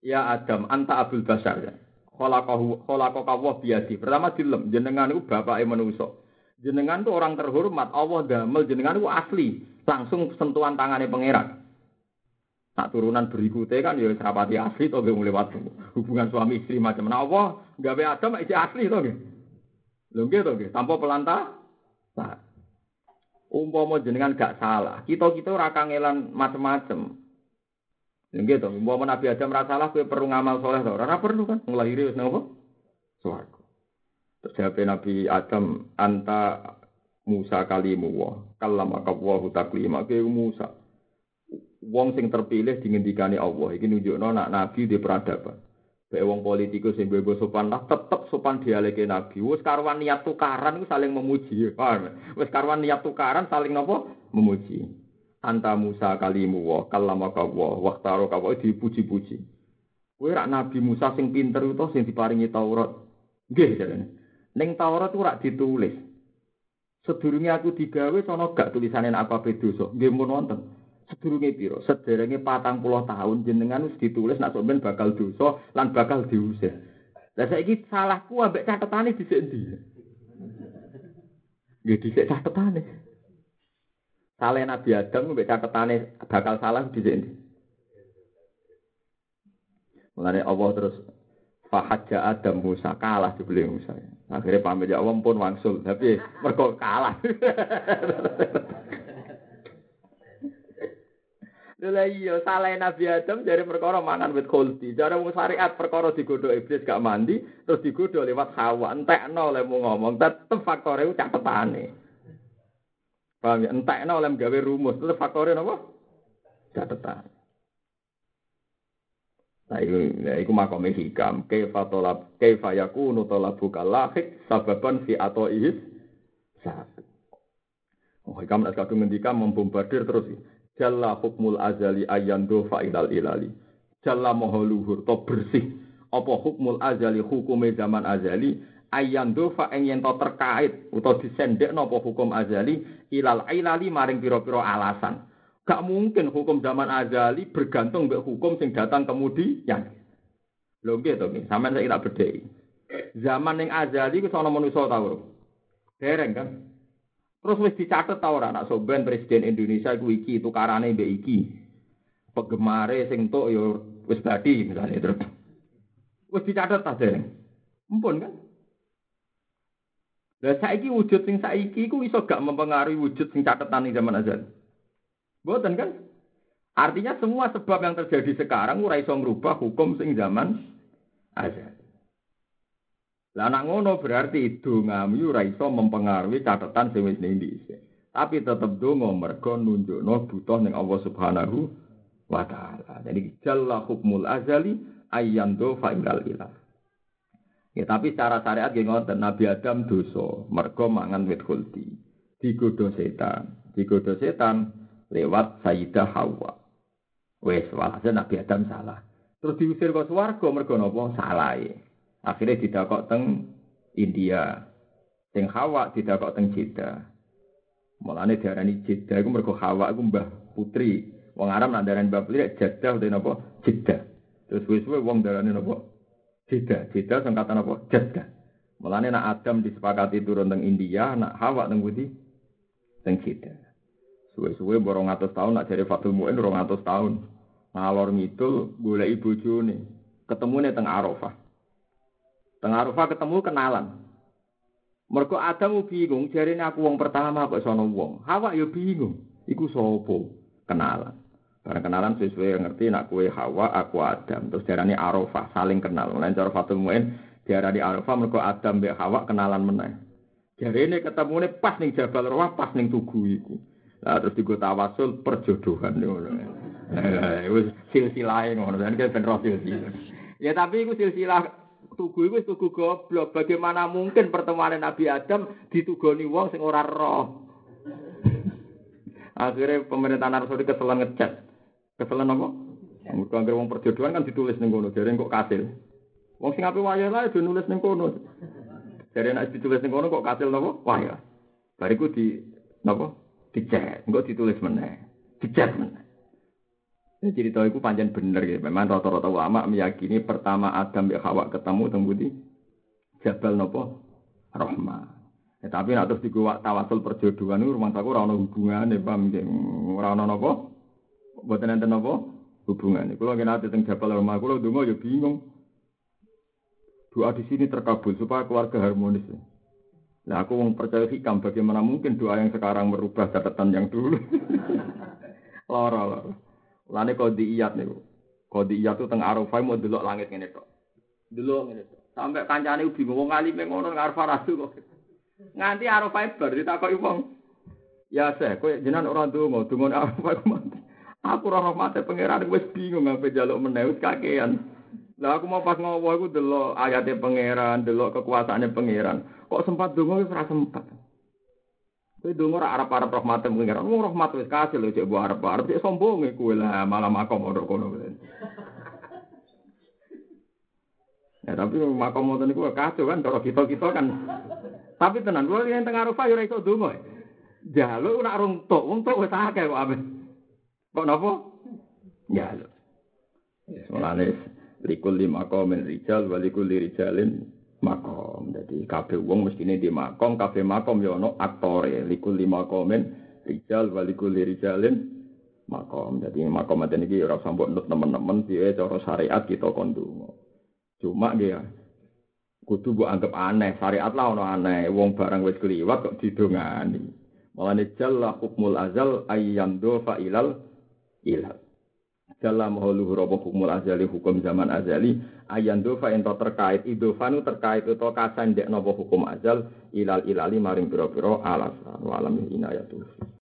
Ya Adam, anta Abdul Basar ya. Khalaqahu khalaqaka wa biadi. Pertama dilem jenengan iku bapake manusa. Jenengan tuh orang terhormat, Allah damel jenengan itu asli. Langsung sentuhan tangannya pangeran. Nak turunan berikutnya kan ya serapati asli toh gue lewat hubungan suami istri macam mana Allah gawe Adam itu asli toh gue. Lho nggih toh tanpa pelanta. Nah. Umpama jenengan gak salah, kita-kita ora kangelan macam-macam. Lho nggih toh, umpama Nabi Adam ora salah kowe perlu ngamal soleh toh, ora perlu kan nglahiri wis napa? Swarga. Terus Nabi Adam anta Musa kalimu wa kallama kawahu taklima ke Musa wong sing terpilih dingendikane Allah iki nunjukno nak nabi di peradaban. Bae wong politikus sing bebo sopan lah tetep sopan dialeke nabi. Wis karwan niat tukaran iku saling memuji. Paham? Wis karwan niat tukaran saling napa? Memuji. Anta Musa kalimu wa kallama ka wa waqtaro ka dipuji-puji. Kowe rak Nabi Musa sing pinter utawa sing diparingi Taurat. Nggih jarene. Ning Taurat ora ditulis. Sedurunge aku digawe sono gak tulisane apa dosa. Nggih mun wonten. Sedurunge piro? Sederenge patang puluh tahun jenengan wis ditulis nak sampean bakal dosa lan bakal diusir. Lah saiki salahku ambek catetane dhisik endi? Nggih dhisik catetane. Salah Nabi Adam ambek catetane bakal salah dhisik endi? Mulane Allah terus Fahadja Adam Musa kalah dibeli Musa. Akhirnya pamit ya Allah pun wangsul, tapi mereka kalah. Lha iya salah Nabi Adam dari perkara mangan wit khuldi. Cara wong syariat perkara digodho iblis gak mandi terus digodho lewat Hawa. Entekno oleh mau ngomong tetep ku catetane. Paham ya? Entekno oleh gawe rumus tetep faktore napa? Catetan. Nah, iku, ya, iku makome hikam. Kaifa tolab, kaifa yakunu talabu kalahik sababan fi atoihis sabit. Oh, hikam nak kadung ngendika membombardir terus. Jalla hukmul azali ayando fa'ilal ilali. Jalla moho luhur to bersih. Apa hukmul azali hukume zaman azali ayando fa ing yen terkait utawa disendek napa hukum azali ilal ilali maring pira-pira alasan. Gak mungkin hukum zaman azali bergantung mbek hukum sing datang kemudian. Lho nggih to nggih, sampeyan saiki tak bedheki. Zaman ning azali ku ana manusa ta Dereng kan? Terus wis dicatet ta ora anak soben presiden Indonesia iku iki tukarane mbek iki. Pegemare sing tok ya wis badi misalnya terus. Wis dicatet ta dereng. Mumpun kan? Lah saiki wujud sing saiki iku iso gak mempengaruhi wujud sing catetan ing zaman azal. Boten kan? Artinya semua sebab yang terjadi sekarang ora iso ngrubah hukum sing zaman azal. Lah anak ngono berarti dongamu ora iso mempengaruhi catatan sing wis ning Tapi tetep donga mergo nunjukno butuh ning Allah Subhanahu wa taala. Jadi jalla hukmul azali ayyando fa'ilal ilah. Ya tapi secara syariat nggih ngoten Nabi Adam dosa mergo mangan wit khuldi. Digodho setan. Digodho setan lewat Sayyidah Hawa. Wes walhasil Nabi Adam salah. Terus diusir ke swarga mergo napa? Salah. Akhirnya didakok teng India. Sing Hawa didakok teng Jeddah. Mulane diarani Jeddah iku mergo Hawa iku mbah putri. Wong Arab nak darani mbah putri Jeddah utawa napa? Jeddah. Terus wis-wis wong darani napa? Jeddah. Jeddah kata napa? Jeddah. Mulane nak Adam disepakati turun teng India, nak Hawa teng pundi? Teng Jeddah. Suwe-suwe borong atus tahun nak jari Fatul Mu'in rong atus tahun. Ngalor ngidul golek bojone. Ketemune teng Arafah. Tengah Arafah ketemu kenalan. Mergo Adam bingung, jarine aku wong pertama kok sono wong. Hawa yo bingung. Iku sapa? Kenalan. Barang kenalan sesuai ngerti nak kue Hawa, aku Adam. Terus diarani Arafah, saling kenal. Lain cara Fatul Mu'in diarani Arafah mergo Adam mbek Hawa kenalan meneh. Jarine ketemune pas ning Jabal Rawah, pas ning tugu iku. Lah terus digo tawasul perjodohan ngono. Lah wis silsilah ngono. Dan kan ben silsilah. Ya tapi iku silsilah tugu iku tugu goblok. Bagaimana mungkin pertemuan Nabi Adam ditugoni wong sing ora roh. Akhirnya pemerintahan Arab keselan ngecat. Keselan apa? Mergo anggere wong perjodohan kan ditulis ning kono, jare kok kasil. Wong sing ape wayah lae nulis ning kono. Nek ditulis ning kono kok kasil napa? Wayah. Bariku di napa? Dicek, engko ditulis meneh. Dicek meneh. Ya, cerita itu panjang bener ya. Memang rata-rata ulama meyakini pertama Adam ya Hawa ketemu tembudi Jabal nopo Rahma. Ya, tapi nak terus digawa tawasul perjodohan itu rumah aku ora hubungan ya paham. Ora ono napa? Mboten enten napa? Hubungan. Kulo nggih nate teng Jabal Rahma, kulo donga ya bingung. Doa di sini terkabul supaya keluarga harmonis. Nah aku mau percaya hikam bagaimana mungkin doa yang sekarang merubah catatan yang dulu. loro loro. Lane kodiyat niku. Kodiyat itu teng Arafah mau delok langit ngene tok. Delok ngene tok. Sampai kancane bingung wong alime ngono Arafah rasul kok. Nganti Arafah bar ditakoki wong. Ya seh, kowe jenengan ora donga Arafah ku mati. Aku ora rahmate pangeran wis bingung ngape jaluk meneh kakean. Lah aku mau pas ngowo iku delok ayate pangeran, delok kekuasaane pangeran. Kok sempat donga wis ora sempat. Kowe donga ora arep-arep rahmat pengiran. Wong rahmat wis kasih lho cek mbok arep-arep cek sombong kowe lah malah makom ora kono. Ya tapi makom ngoten niku kacau kan kalau kita-kita kan. Tapi tenan kuwi yang tengah Arafah yo ora iso donga. Jaluk ora rung tok, wong tok wis akeh kok ape. Kok napa? Jaluk. Mulane likul lima komen rijal walikul rijalin makom. Jadi kabeh wong mestine di makom, kabeh makom ya ono aktore. Likul lima komen rijal walikul rijalin makom. Jadi makom ada niki ora sambut nut teman-teman piye cara syariat kita kondungo. Cuma dia kudu mbok anggap aneh, syariat lah ono aneh. Wong barang wis kliwat kok didongani. Malane jalla hukmul azal ayyamdu fa ilal ilal. holuhur apa hukum azali hukum zaman azali ayan dofa ento terkait idofanu terkait itu kasan dek nopo hukum azal ilal ilali maring piro piro alasan walam inayatuh